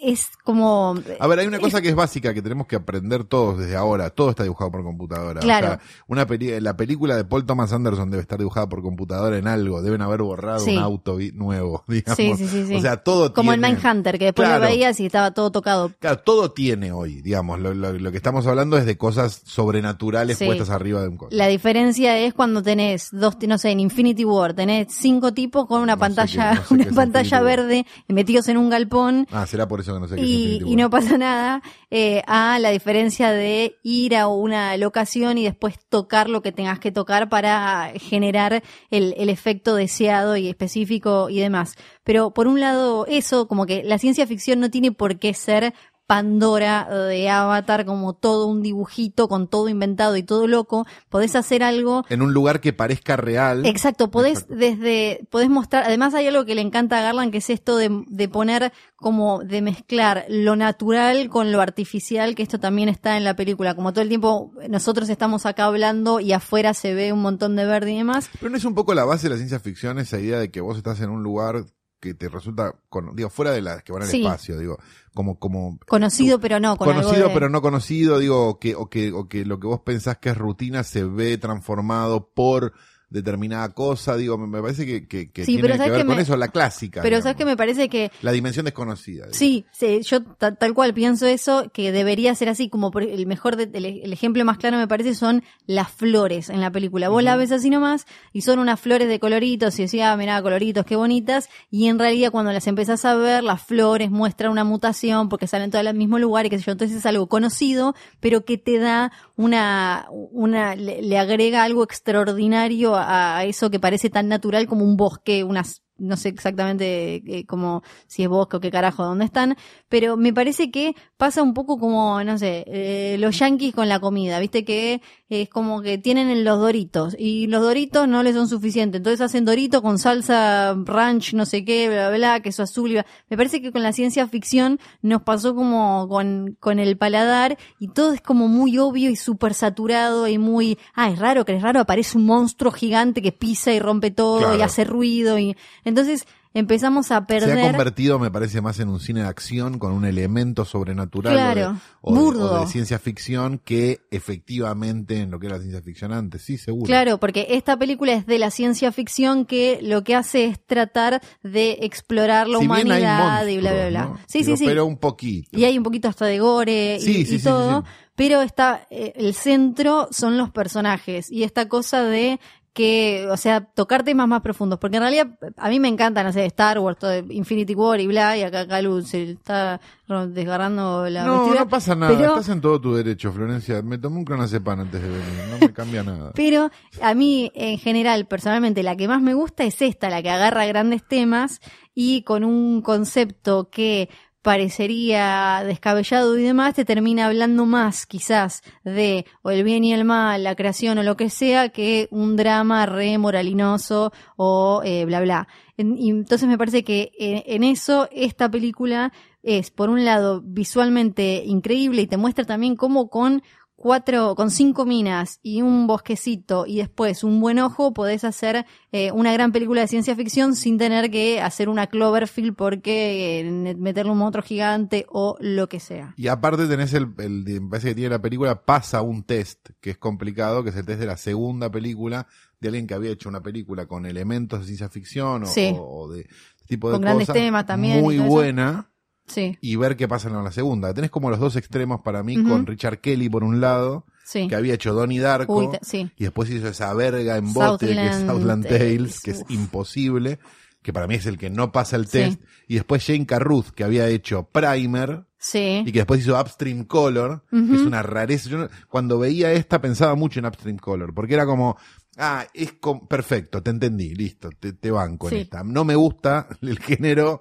B: es como...
A: A ver, hay una cosa que es básica que tenemos que aprender todos desde ahora. Todo está dibujado por computadora.
B: Claro.
A: O sea, una peli- la película de Paul Thomas Anderson debe estar dibujada por computadora en algo. Deben haber borrado
B: Sí.
A: un auto nuevo, [laughs] digamos.
B: Sí, sí, sí, sí.
A: O sea, todo
B: Como el
A: tiene...
B: Mindhunter, que después
A: Claro.
B: lo veías y estaba todo tocado.
A: Claro, todo tiene hoy, digamos. Lo, lo- lo que estamos hablando es de cosas sobrenaturales
B: Sí.
A: puestas arriba de un coso.
B: La diferencia es cuando tenés dos, no sé, en Infinity War, tenés cinco tipos con una
A: No
B: pantalla,
A: qué- no sé [laughs] qué
B: una pantalla verde metidos en un galpón
A: Ah, será por eso que no sé qué es
B: y, no pasa nada, eh, a la diferencia de ir a una locación y después tocar lo que tengas que tocar para generar el, el efecto deseado y específico y demás. Pero por un lado, eso, como que la ciencia ficción no tiene por qué ser Pandora de Avatar como todo un dibujito con todo inventado y todo loco, podés hacer algo
A: En un lugar que parezca real.
B: Exacto, podés
A: Exacto.
B: desde, podés mostrar, además hay algo que le encanta a Garland, que es esto de, de poner como, de mezclar lo natural con lo artificial, que esto también está en la película, como todo el tiempo nosotros estamos acá hablando y afuera se ve un montón de verde y demás.
A: Pero no es un poco la base de la ciencia ficción esa idea de que vos estás en un lugar que te resulta, con- digo, fuera de las que van al
B: Sí.
A: espacio, digo, como, como
B: Conocido pero no, con
A: conocido
B: algo de-
A: pero no conocido, digo, que, o que, o que lo que vos pensás que es rutina se ve transformado por determinada cosa, digo, me, me parece que, que, que
B: Sí,
A: tiene
B: pero
A: que
B: ¿sabes
A: ver con
B: me-
A: eso, la clásica.
B: Pero
A: digamos.
B: sabes que me parece que
A: La dimensión desconocida.
B: Sí, sí, yo ta- tal cual pienso eso, que debería ser así, como por el mejor, de- el, el ejemplo más claro me parece son las flores en la película. Vos la ves así nomás y son unas flores de coloritos y decía, ah, mirá, coloritos, qué bonitas, y en realidad cuando las empezás a ver, las flores muestran una mutación porque salen todas al mismo lugar y qué sé yo, entonces es algo conocido, pero que te da una, una, le, le agrega algo extraordinario a, eso que parece tan natural como un bosque, unas no sé exactamente eh, como si es bosque o qué carajo, dónde están, pero me parece que pasa un poco como, no sé, eh, los yankees con la comida, viste que es como que tienen los doritos y los doritos no les son suficientes, entonces hacen dorito con salsa ranch, no sé qué, bla, bla, bla, queso azul, y bla. me parece que con la ciencia ficción nos pasó como con, con el paladar y todo es como muy obvio y súper saturado y muy, ah, es raro, que es raro, aparece un monstruo gigante que pisa y rompe todo y hace ruido y entonces empezamos a
A: Se ha
B: perder
A: convertido, me parece, más en un cine de acción con un elemento sobrenatural
B: Claro,
A: o, de, o de-
B: burdo.
A: o de ciencia ficción que efectivamente en lo que era la ciencia ficción antes. Sí, seguro.
B: Claro, porque esta película es de la ciencia ficción que lo que hace es tratar de explorar la
A: Si
B: humanidad y bla, bla, bla.
A: ¿no?
B: Sí,
A: Digo,
B: sí, sí.
A: Pero un poquito.
B: Y hay un poquito hasta de gore y,
A: Sí, sí,
B: y
A: sí, sí,
B: todo, pero está eh, el centro son los personajes y esta cosa de que, o sea, tocar temas más profundos, porque en realidad a mí me encanta, no sé, Star Wars, todo, Infinity War y bla, y acá Calu se está desgarrando la
A: No,
B: vestidura,
A: no pasa nada.
B: pero-
A: Estás en todo tu derecho, Florencia. Me tomé un clonazepam antes de venir. No me cambia nada. [laughs]
B: Pero a mí, en general, personalmente, la que más me gusta es esta, la que agarra grandes temas y con un concepto que parecería descabellado y demás, te termina hablando más quizás de o el bien y el mal, la creación o lo que sea, que un drama re moralinoso o eh, bla bla. En- y entonces me parece que eh, en eso esta película es, por un lado, visualmente increíble y te muestra también cómo con cuatro, con cinco minas y un bosquecito y después un buen ojo, podés hacer eh, una gran película de ciencia ficción sin tener que hacer una Cloverfield porque eh, meterle un monstruo gigante o lo que sea.
A: Y aparte tenés el, el, me parece que tiene la película, pasa un test que es complicado, que es el test de la segunda película de alguien que había hecho una película con elementos de ciencia ficción o,
B: Sí.
A: o- o de este tipo de
B: Con grandes
A: cosas.
B: temas también
A: Muy buena.
B: Sí,
A: Y ver qué pasa en la segunda. Tenés como los dos extremos para mí, con Richard Kelly por un lado,
B: sí.
A: que había hecho Donnie Darko.
B: Uy, sí.
A: Y después hizo esa verga en bote que es
B: Southland
A: Southland
B: Tales,
A: que es
B: uf.
A: imposible, que para mí es el que no pasa el test. Y después Jane Carruth, que había hecho Primer,
B: Sí.
A: y que después hizo Upstream Color, que es una rareza. Yo cuando veía esta pensaba mucho en Upstream Color, porque era como, Ah, es perfecto, te entendí, listo, te, te banco en
B: Sí.
A: esta. No me gusta el género,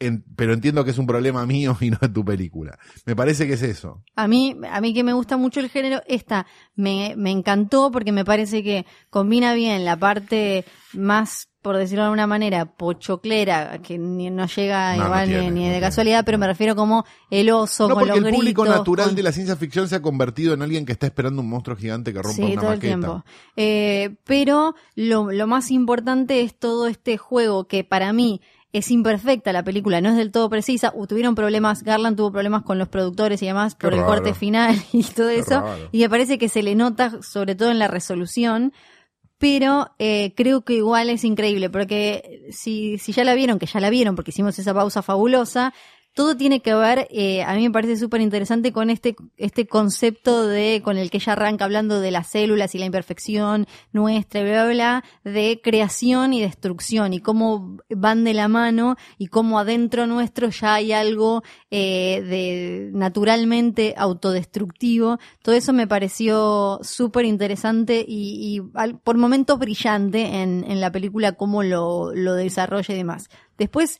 A: en- pero entiendo que es un problema [laughs] mío y no de tu película. Me parece que es eso.
B: A mí, a mí que me gusta mucho el género, esta me, me encantó porque me parece que combina bien la parte más, por decirlo de alguna manera, pochoclera, que ni- no llega
A: No,
B: igual ni-
A: tiene,
B: ni,
A: no
B: de casualidad, pero me refiero como el oso
A: No
B: con
A: porque
B: los
A: el público natural
B: con-
A: de la ciencia ficción se ha convertido en alguien que está esperando un monstruo gigante que rompa
B: Sí,
A: una
B: todo el
A: maqueta.
B: tiempo. Eh, pero lo, lo más importante es todo este juego que para mí es imperfecta la película, no es del todo precisa. Tuvieron problemas, Garland tuvo problemas con los productores y demás por
A: Qué
B: el
A: raro.
B: corte final [laughs] y todo
A: Qué
B: eso.
A: raro.
B: Y me parece que se le nota sobre todo en la resolución. Pero eh, creo que igual es increíble, porque si, si ya la vieron, que ya la vieron, porque hicimos esa pausa fabulosa, todo tiene que ver, eh, a mí me parece súper interesante con este, este concepto de, con el que ella arranca hablando de las células y la imperfección nuestra, bla, bla, bla, de creación y destrucción, y cómo van de la mano, y cómo adentro nuestro ya hay algo eh, de naturalmente autodestructivo. Todo eso me pareció súper interesante y, y por momentos brillante en, en la película, cómo lo, lo desarrolla y demás. Después,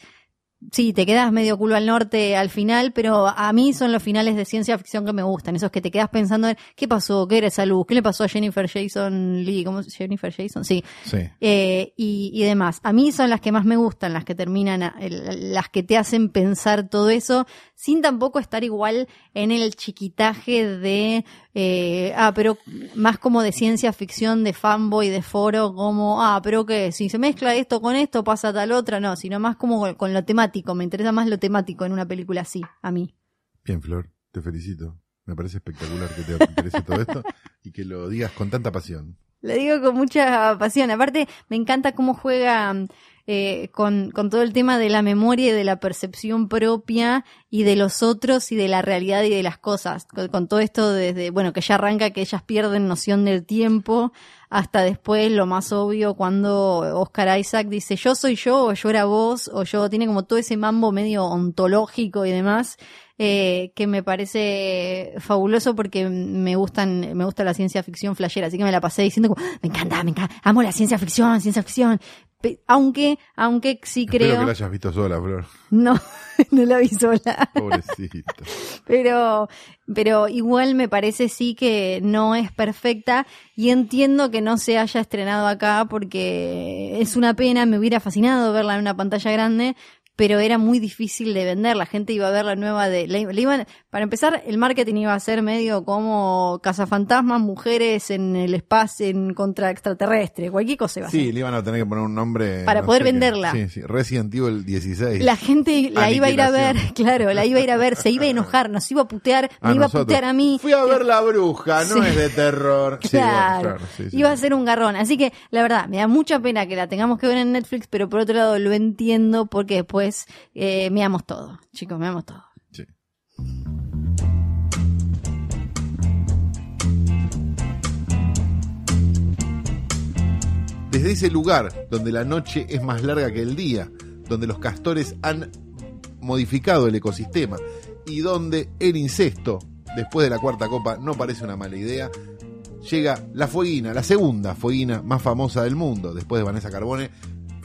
B: Sí, te quedas medio culo al norte al final, pero a mí son los finales de ciencia ficción que me gustan, esos que te quedas pensando en qué pasó, qué era esa luz, qué le pasó a Jennifer Jason Lee, ¿cómo se- Jennifer Jason? Sí,
A: Sí.
B: eh, y, y demás. A mí son las que más me gustan, las que terminan, a- el- las que te hacen pensar todo eso, sin tampoco estar igual en el chiquitaje de, eh, ah, pero más como de ciencia ficción, de fanboy, de foro, como, ah, pero que si se mezcla esto con esto pasa tal otra, no, sino más como con, con lo temático. Me interesa más lo temático en una película así, a mí.
A: Bien, Flor, te felicito. Me parece espectacular que te interese todo esto y que lo digas con tanta pasión.
B: Lo digo con mucha pasión. Aparte, me encanta cómo juega eh, con, con todo el tema de la memoria y de la percepción propia y de los otros y de la realidad y de las cosas. Con, todo esto desde, bueno, que ya arranca que ellas pierden noción del tiempo hasta después lo más obvio cuando Oscar Isaac dice yo soy yo o yo era vos o yo tiene como todo ese mambo medio ontológico y demás eh, que me parece fabuloso porque me gustan, me gusta la ciencia ficción flashera, así que me la pasé diciendo como, me encanta, me encanta, amo la ciencia ficción, ciencia ficción. Pe- Aunque, aunque sí
A: Espero
B: creo,
A: que la hayas visto sola, Flor.
B: no, [laughs] no la vi sola,
A: Pobrecita. [laughs]
B: pero, pero igual me parece sí que no es perfecta y entiendo que no se haya estrenado acá porque es una pena, me hubiera fascinado verla en una pantalla grande, pero era muy difícil de vender. La gente iba a ver la nueva de. le- le iban, para empezar, el marketing iba a ser medio como cazafantasmas, mujeres en el espacio, en contra extraterrestre, cualquier cosa iba a
A: Sí,
B: ser.
A: le iban a tener que poner un nombre.
B: Para
A: no
B: poder
A: sé qué.
B: venderla.
A: Sí, sí. Resident Evil 16.
B: La gente la iba a ir a ver, [laughs] claro, la iba a ir a ver, se iba a [laughs] enojar, nos iba a putear,
A: A
B: me iba a putear a mí.
A: Fui a ver la bruja, no
B: Sí.
A: es de terror. [laughs] Sí,
B: Claro,
A: bueno, claro, sí, sí.
B: iba a ser un garrón. Así que, la verdad, me da mucha pena que la tengamos que ver en Netflix, pero por otro lado lo entiendo porque después eh, meamos todo. Chicos, meamos todo.
A: Sí. Desde ese lugar donde la noche es más larga que el día, donde los castores han modificado el ecosistema y donde el incesto, después de la cuarta copa, no parece una mala idea, llega la fueguina, la segunda fueguina más famosa del mundo, después de Vanessa Carbone,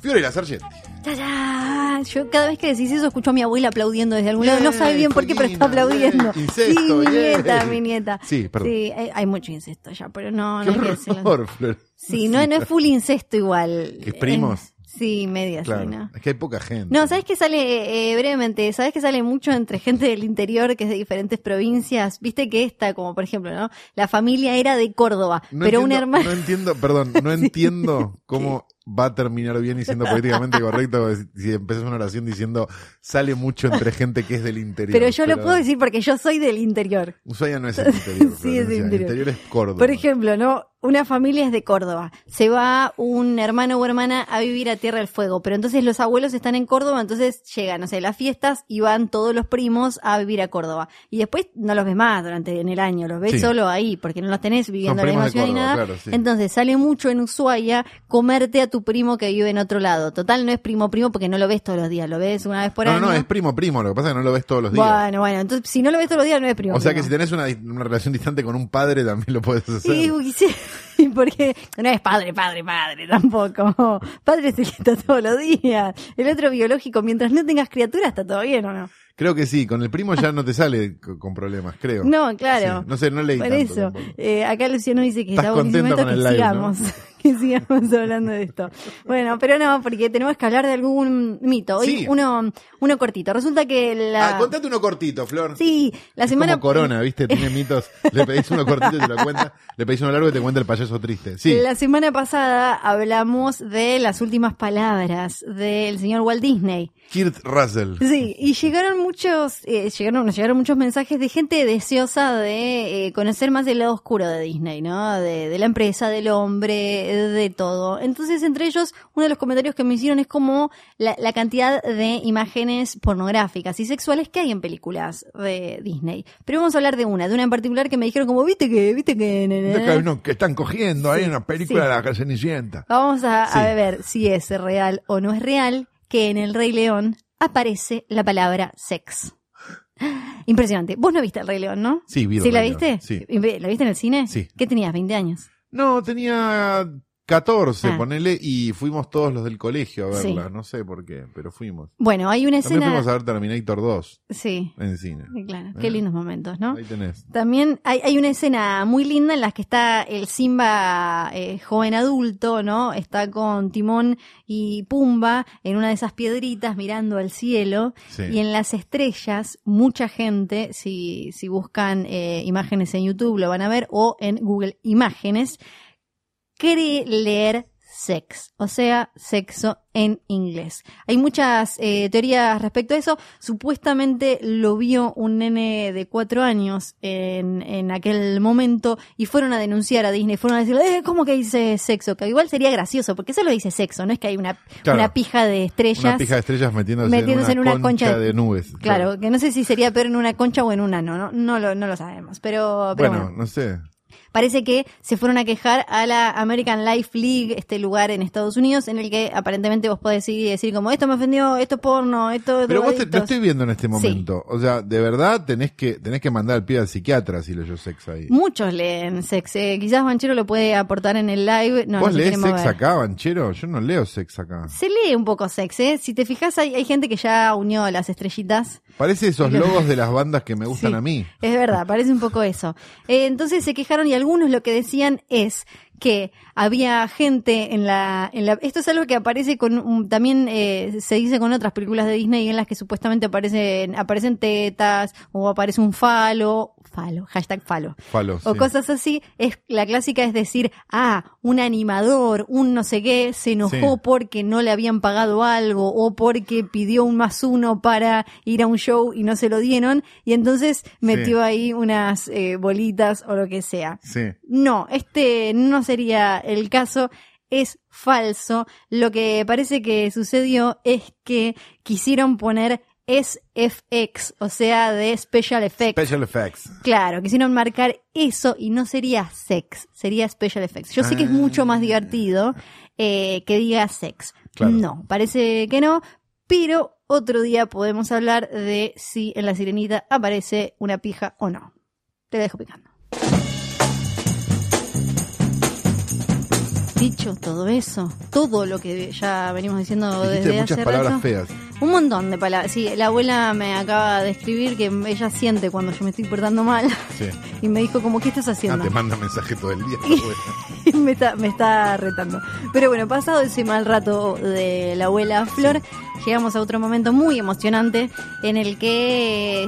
A: Fiorella Sargenti.
B: ¡Tarán! Yo cada vez que decís eso escucho a mi abuela aplaudiendo desde algún lado. No sabe bien por qué, pero está aplaudiendo.
A: bien, incesto,
B: sí, mi
A: bien.
B: nieta, mi nieta.
A: Sí, perdón.
B: Sí, hay, mucho incesto ya, pero no,
A: Qué
B: no hay que
A: Flor.
B: Sí, no, no es full incesto igual.
A: ¿Que es primos?
B: Eh, sí, media,
A: Claro,
B: ¿no?
A: es que hay poca gente.
B: No, ¿sabes qué sale eh, brevemente? ¿Sabes que sale mucho entre gente del interior que es de diferentes provincias? Viste que esta, como por ejemplo, ¿no? La familia era de Córdoba,
A: No
B: pero un
A: entiendo-
B: hermano...
A: No entiendo, perdón, no [laughs] entiendo cómo va a terminar bien y siendo políticamente [laughs] correcto si- empezás una oración diciendo sale mucho entre gente que es del interior.
B: Pero yo lo puedo decir porque yo soy del interior.
A: Ushuaia no es el interior. [laughs]
B: Sí, es del
A: Florencia,
B: interior.
A: El interior es Córdoba.
B: Por ejemplo, ¿no? Una familia es de Córdoba. Se va un hermano o hermana a vivir a Tierra del Fuego. Pero entonces los abuelos están en Córdoba, entonces llegan, no sé, las fiestas y van todos los primos a vivir a Córdoba. Y después no los ves más durante en el año, los ves
A: Sí.
B: solo ahí, porque no los tenés viviendo en la misma ciudad ni nada.
A: claro, sí.
B: Entonces sale mucho en Ushuaia comerte a tu primo que vive en otro lado. Total, no es primo primo porque no lo ves todos los días, lo ves una vez por
A: no,
B: año.
A: no, es primo primo, lo que pasa es que no lo ves todos los días.
B: Bueno, bueno, entonces si no lo ves todos los días no es primo
A: o sea que si tenés una, una relación distante con un padre también lo puedes hacer.
B: Sí. [laughs] Y porque no es padre, padre, padre tampoco. Padre que está todos los días. El otro biológico, mientras no tengas criatura, está todo bien o no.
A: Creo que sí, con el primo ya no te sale co- con problemas, creo.
B: No, claro.
A: Sí, no sé, no leí
B: Por
A: tanto
B: eso, eh, acá Luciano dice que está buenísimo que
A: ¿no? [laughs]
B: que sigamos hablando de esto. Bueno, pero no, porque tenemos que hablar de algún mito. Hoy
A: Sí.
B: uno, uno cortito. Resulta que la...
A: Ah, contate uno cortito, Flor.
B: Sí, la
A: Es
B: semana...
A: como Corona, [laughs] ¿viste? Tiene mitos. Le pedís uno cortito y te lo cuenta. Le pedís uno largo y te cuenta el payaso triste. Sí.
B: La semana pasada hablamos de las últimas palabras del señor Walt Disney.
A: Kurt Russell.
B: Sí, y llegaron muchos, eh, llegaron, nos llegaron muchos mensajes de gente deseosa de eh, conocer más el lado oscuro de Disney, ¿no? De, de la empresa, del hombre, de todo. Entonces, entre ellos, uno de los comentarios que me hicieron es como la, la cantidad de imágenes pornográficas y sexuales que hay en películas de Disney. Pero vamos a hablar de una, de una en particular que me dijeron como, viste que, viste que...
C: Que, hay unos que están cogiendo ahí
B: Sí,
C: en una película
B: sí.
C: de la Cenicienta.
B: Vamos a, ver si es real o no es real que en el Rey León aparece la palabra sex. Impresionante. Vos no viste el Rey León, ¿no?
A: Sí, vi el
B: ¿Sí la
A: Rey
B: viste?
A: León, sí.
B: ¿La viste en el cine?
A: Sí.
B: ¿Qué tenías? ¿20 años?
A: No, tenía 14,
B: Ah.
A: ponele, y fuimos todos los del colegio a
B: Sí.
A: verla. No sé por qué, pero fuimos.
B: Bueno, hay una
A: También
B: escena...
A: fuimos a ver Terminator 2
B: Sí,
A: en cine.
B: claro. Qué
A: Eh.
B: lindos momentos, ¿no?
A: Ahí tenés.
B: También hay, hay una escena muy linda en la que está el Simba eh, joven adulto, ¿no? Está con Timón y Pumba en una de esas piedritas mirando al cielo
A: Sí.
B: y en las estrellas mucha gente, si, si buscan eh, imágenes en YouTube lo van a ver o en Google Imágenes, leer sex, o sea, sexo en inglés. Hay muchas eh, teorías respecto a eso. Supuestamente lo vio un nene de cuatro años en, en aquel momento y fueron a denunciar a Disney. Fueron a decirle, eh, ¿cómo que dice sexo? Que igual sería gracioso, porque solo dice sexo, no es que hay una,
A: Claro.
B: una pija de estrellas.
A: Una pija de estrellas metiéndose,
B: metiéndose
A: en una, concha, de nubes.
B: Claro, que no sé si sería peor en una concha o en un ano, no, no, lo, no lo sabemos. Pero, pero
A: Bueno,
B: bueno.
A: no sé.
B: Parece que se fueron a quejar a la American Life League, este lugar en Estados Unidos, en el que aparentemente vos podés ir y decir como, esto me ofendió, esto es porno, esto es
A: Pero vos te, lo
B: drogadictos".
A: estoy viendo en este momento. O sea, de verdad tenés que tenés que mandar al pie al psiquiatra si leyó sex ahí.
B: Muchos leen sex. eh, quizás Banchero lo puede aportar en el live. No,
A: ¿Vos
B: no
A: lees sex
B: mover.
A: acá, Banchero? Yo no leo sex acá.
B: Se lee un poco sex, ¿eh? Si te fijas, hay, hay gente que ya unió a las estrellitas.
A: Parece esos logos de las bandas que me gustan
B: Sí,
A: a mí.
B: Es verdad, parece un poco eso. Eh, entonces se quejaron y algunos lo que decían es que había gente en la, en la esto es algo que aparece con también eh, se dice con otras películas de Disney en las que supuestamente aparecen aparecen tetas o aparece un falo falo hashtag falo o
A: sí.
B: cosas así, es la clásica es decir, ah, un animador, un no sé qué, se enojó
A: Sí.
B: porque no le habían pagado algo o porque pidió un más uno para ir a un show y no se lo dieron y entonces metió ahí unas eh, bolitas o lo que sea. No, este no sería el caso. Es falso. Lo que parece que sucedió es que quisieron poner SFX, o sea, de Special Effects.
A: Special effects.
B: Claro, quisieron marcar eso y no sería sex, sería special effects. Yo sé que es mucho más divertido eh, que diga sex.
A: Claro.
B: No, parece que no, pero otro día podemos hablar de si en la sirenita aparece una pija o no. Te la dejo picando. Dicho todo eso, todo lo que ya venimos diciendo
A: Dijiste
B: desde
A: muchas
B: hace
A: palabras
B: rato,
A: feas.
B: un montón de palabras. Sí, la abuela me acaba de escribir que ella siente cuando yo me estoy portando mal
A: Sí. [laughs]
B: y me dijo como, ¿qué estás
A: Ah,
B: haciendo?
A: te manda mensaje todo el día. [laughs]
B: Y me, está, me está retando. Pero bueno, pasado ese mal rato de la abuela Flor, llegamos a otro momento muy emocionante en el que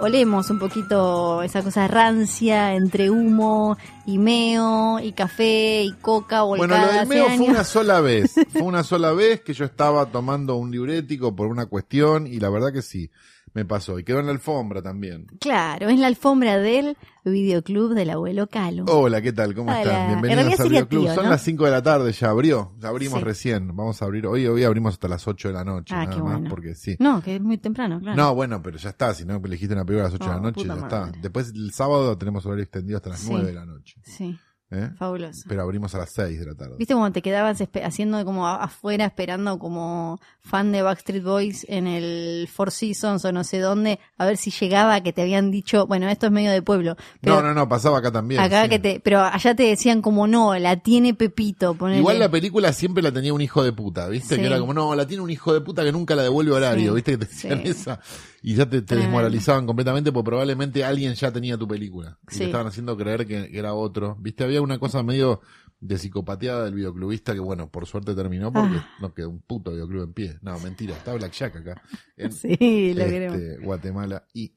B: olemos un poquito esa cosa rancia entre humo y meo y café y coca
A: Bueno,
B: volcada
A: lo del meo fue una sola [laughs] vez. Fue una sola vez que yo estaba tomando un diurético por una cuestión y la verdad que sí, me pasó. Y quedó en la alfombra también.
B: Claro, es la alfombra del videoclub del abuelo Calo.
A: Hola, ¿qué tal? ¿Cómo
B: Hola.
A: están?
B: En
A: Bienvenidos al videoclub.
B: tío,
A: Son las 5 de la tarde, ya abrió. Ya abrimos
B: Sí.
A: recién. Vamos a abrir hoy, hoy abrimos hasta las 8 de la noche,
B: Ah,
A: nada
B: qué
A: más,
B: bueno.
A: porque sí.
B: No, que es muy temprano, claro.
A: No, bueno, pero ya está, si no elegiste una película a las 8 de la
B: Oh,
A: noche, ya
B: madre.
A: está. Después el sábado tenemos horario extendido hasta las
B: Sí.
A: 9 de la noche.
B: Sí.
A: ¿Eh?
B: Fabuloso.
A: Pero abrimos a las 6 de la tarde.
B: ¿Viste cómo te quedabas haciendo como afuera esperando como fan de Backstreet Boys en el Four Seasons o no sé dónde a ver si llegaba que te habían dicho, bueno, esto es medio de pueblo, pero
A: No, no, no, pasaba acá también.
B: acá
A: sí.
B: que te, pero allá te decían como no, la tiene Pepito, ponele.
A: Igual la película siempre la tenía un hijo de puta, ¿viste?
B: Sí.
A: Que era como, no, la tiene un hijo de puta que nunca la devuelve horario,
B: Sí,
A: ¿viste? Que te decían esa. Y ya te, te desmoralizaban completamente porque probablemente alguien ya tenía tu película. Y
B: Sí.
A: te estaban haciendo creer que, que era otro. ¿Viste? Había una cosa medio de psicopateada del videoclubista que, bueno, por suerte terminó porque
B: Ah.
A: no quedó un puto videoclub en pie. No, mentira, está Black Jack acá. En, [laughs]
B: Sí, lo
A: este,
B: queremos.
A: Guatemala y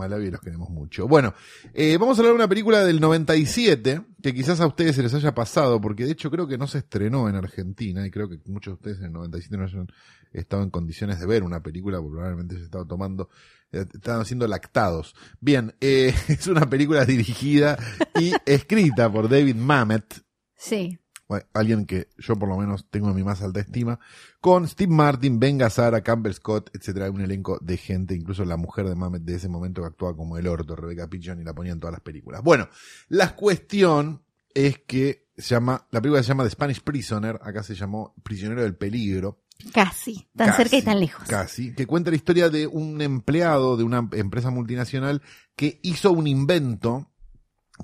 A: Malawi y los queremos mucho. Bueno, eh, vamos a hablar de una película del 97 que quizás a ustedes se les haya pasado, porque de hecho creo que no se estrenó en Argentina y creo que muchos de ustedes en el 97 no hayan estado en condiciones de ver una película, porque probablemente se estaba tomando, eh, estaban siendo lactados. Bien, eh, [laughs] es una película dirigida y escrita por David Mamet,
B: Sí.
A: Bueno, alguien que yo por lo menos tengo en mi más alta estima, con Steve Martin, Ben Gazzara, Campbell Scott, etcétera, un elenco de gente, incluso la mujer de Mamet de ese momento que actuaba como el orto, Rebecca Pigeon, y la ponía en todas las películas. Bueno, la cuestión es que se llama, la película se llama The Spanish Prisoner, acá se llamó Prisionero del Peligro,
B: Casi, tan
A: Casi,
B: cerca y tan lejos.
A: Casi, que cuenta la historia de un empleado de una empresa multinacional que hizo un invento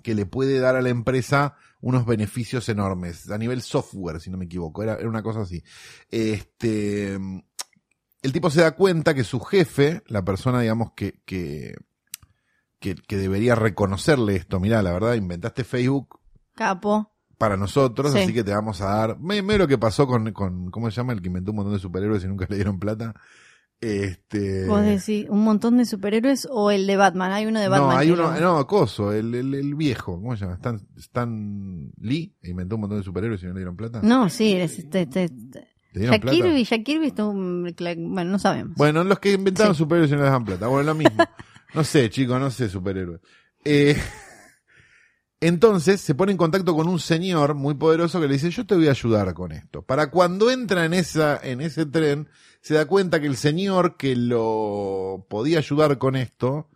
A: que le puede dar a la empresa unos beneficios enormes, a nivel software, si no me equivoco, era, era una cosa así. Este, el tipo se da cuenta que su jefe, la persona, digamos, que, que, que, que debería reconocerle esto, mirá, la verdad, inventaste Facebook
B: Capo.
A: para nosotros,
B: Sí.
A: así que te vamos a dar. Me, me lo que pasó con, con, ¿cómo se llama? El que inventó un montón de superhéroes y nunca le dieron plata. Este.
B: Vos decís, un montón de superhéroes o el de Batman. Hay uno de Batman.
A: no, hay uno,
B: lo-
A: no, Coso, el, el, el viejo, ¿cómo se llama? Stan, Stan Lee, inventó un montón de superhéroes y no le dieron plata.
B: No, sí, es este, este-
A: ¿Le dieron
B: Jack? Kirby, Jack Kirby cla- bueno, no sabemos.
A: Bueno, los que inventaron
B: Sí.
A: superhéroes y no les dan plata. Bueno, lo mismo. no sé, chicos, no sé superhéroes. Eh, entonces se pone en contacto con un señor muy poderoso que le dice, yo te voy a ayudar con esto. Para cuando entra en esa, en ese tren, se da cuenta que el señor que lo podía ayudar con esto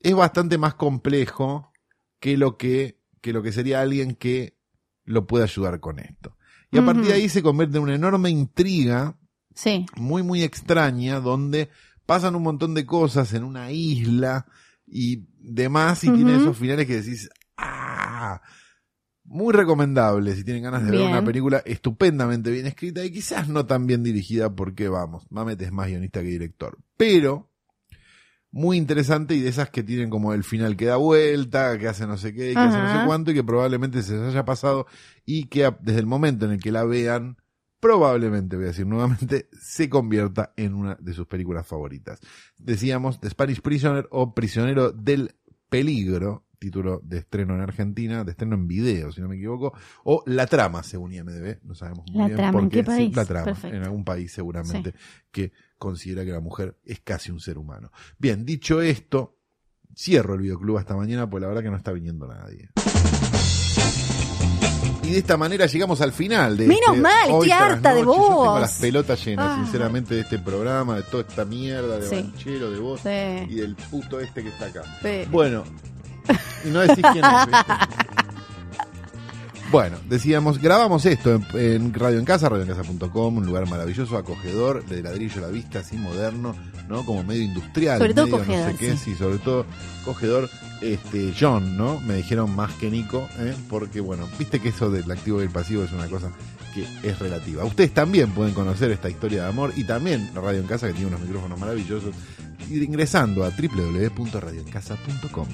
A: es bastante más complejo que lo que, que lo que sería alguien que lo puede ayudar con esto. Y a partir de ahí se convierte en una enorme intriga
B: Sí,
A: muy, muy extraña, donde pasan un montón de cosas en una isla y demás, y tiene esos finales que decís, ¡ah! Muy recomendable si tienen ganas de ver una película estupendamente bien escrita y quizás no tan bien dirigida porque, vamos, Mamet es más guionista que director. Pero, muy interesante y de esas que tienen como el final que da vuelta, que hace no sé qué, que hace no sé cuánto y que probablemente se les haya pasado y que desde el momento en el que la vean, probablemente, voy a decir nuevamente, [laughs] se convierta en una de sus películas favoritas. Decíamos The Spanish Prisoner o Prisionero del Peligro, título de estreno en Argentina, de estreno en video, si no me equivoco, o La Trama, según IMDB, no sabemos muy
B: La
A: bien
B: Trama,
A: por
B: ¿en qué
A: Sí,
B: país?
A: La Trama,
B: Perfecto.
A: en algún país seguramente que considera que la mujer es casi un ser humano. Bien, dicho esto, cierro el videoclub hasta mañana, pues la verdad que no está viniendo nadie. Y de esta manera llegamos al final de
B: Menos
A: este
B: mal,
A: tras
B: harta de
A: Noche. Yo tengo
B: vos.
A: las pelotas llenas,
B: Ah.
A: sinceramente, de este programa, de toda esta mierda de
B: Sí.
A: banchero, de vos y del puto este que está acá.
B: sí.
A: Bueno, y no decís quién es. ¿viste? Bueno, decíamos, grabamos esto en, en Radio en Casa, radioencasa.com, un lugar maravilloso, acogedor, de ladrillo a la vista, así moderno, ¿no? Como medio industrial.
B: Sobre todo
A: medio
B: cogedor,
A: No sé qué,
B: sí.
A: sí, sobre todo cogedor. Este, John, ¿no? Me dijeron más que Nico, ¿eh? Porque, bueno, viste que eso del activo y el pasivo es una cosa que es relativa. Ustedes también pueden conocer esta historia de amor y también Radio en Casa, que tiene unos micrófonos maravillosos, ingresando a www.radioencasa.com.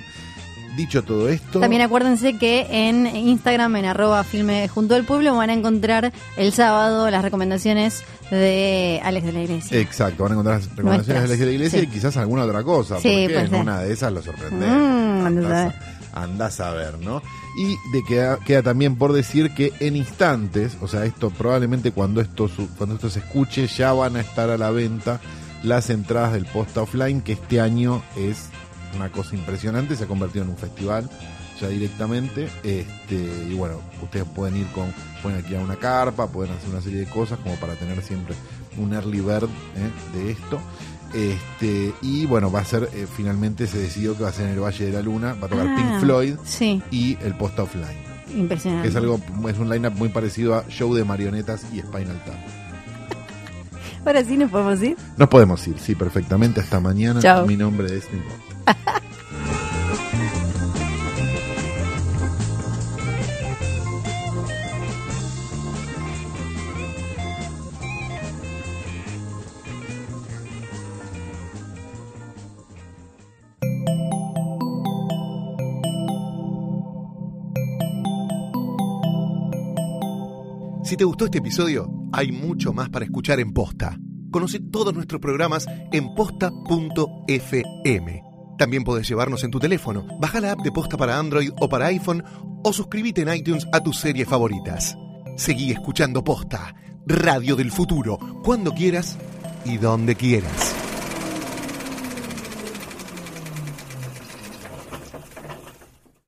A: Dicho todo esto.
B: También acuérdense que en Instagram, en arroba filme junto al pueblo, van a encontrar el sábado las recomendaciones de Alex de la Iglesia.
A: Exacto, van a encontrar las recomendaciones
B: Nuestras,
A: de la iglesia
B: sí.
A: y quizás alguna otra cosa,
B: Sí,
A: porque
B: puede
A: en
B: ser.
A: una de esas lo sorprende.
B: Mm, andás a
A: andás, ver, ¿no? Y de queda, queda también por decir que en instantes, o sea, esto probablemente cuando esto cuando esto se escuche ya van a estar a la venta las entradas del post offline que este año es una cosa impresionante, se ha convertido en un festival ya directamente, este, y bueno, ustedes pueden ir con, pueden alquilar una carpa, pueden hacer una serie de cosas como para tener siempre un early bird ¿eh? de esto. Este, y bueno, va a ser, eh, finalmente se decidió que va a ser en el Valle de la Luna, va a tocar
B: Ah,
A: Pink Floyd
B: Sí.
A: y el post offline.
B: impresionante.
A: Es algo, es un lineup muy parecido a Show de Marionetas y Spinal Tap.
B: Ahora sí nos podemos ir.
A: Nos podemos ir, sí, perfectamente. Hasta mañana.
B: Chao.
A: Mi nombre es Importa.
D: Si te gustó este episodio, hay mucho más para escuchar en Posta. Conoce todos nuestros programas en posta.fm. También podés llevarnos en tu teléfono. Baja la app de Posta para Android o para iPhone o suscríbete en iTunes a tus series favoritas. Seguí escuchando Posta, Radio del Futuro, cuando quieras y donde quieras.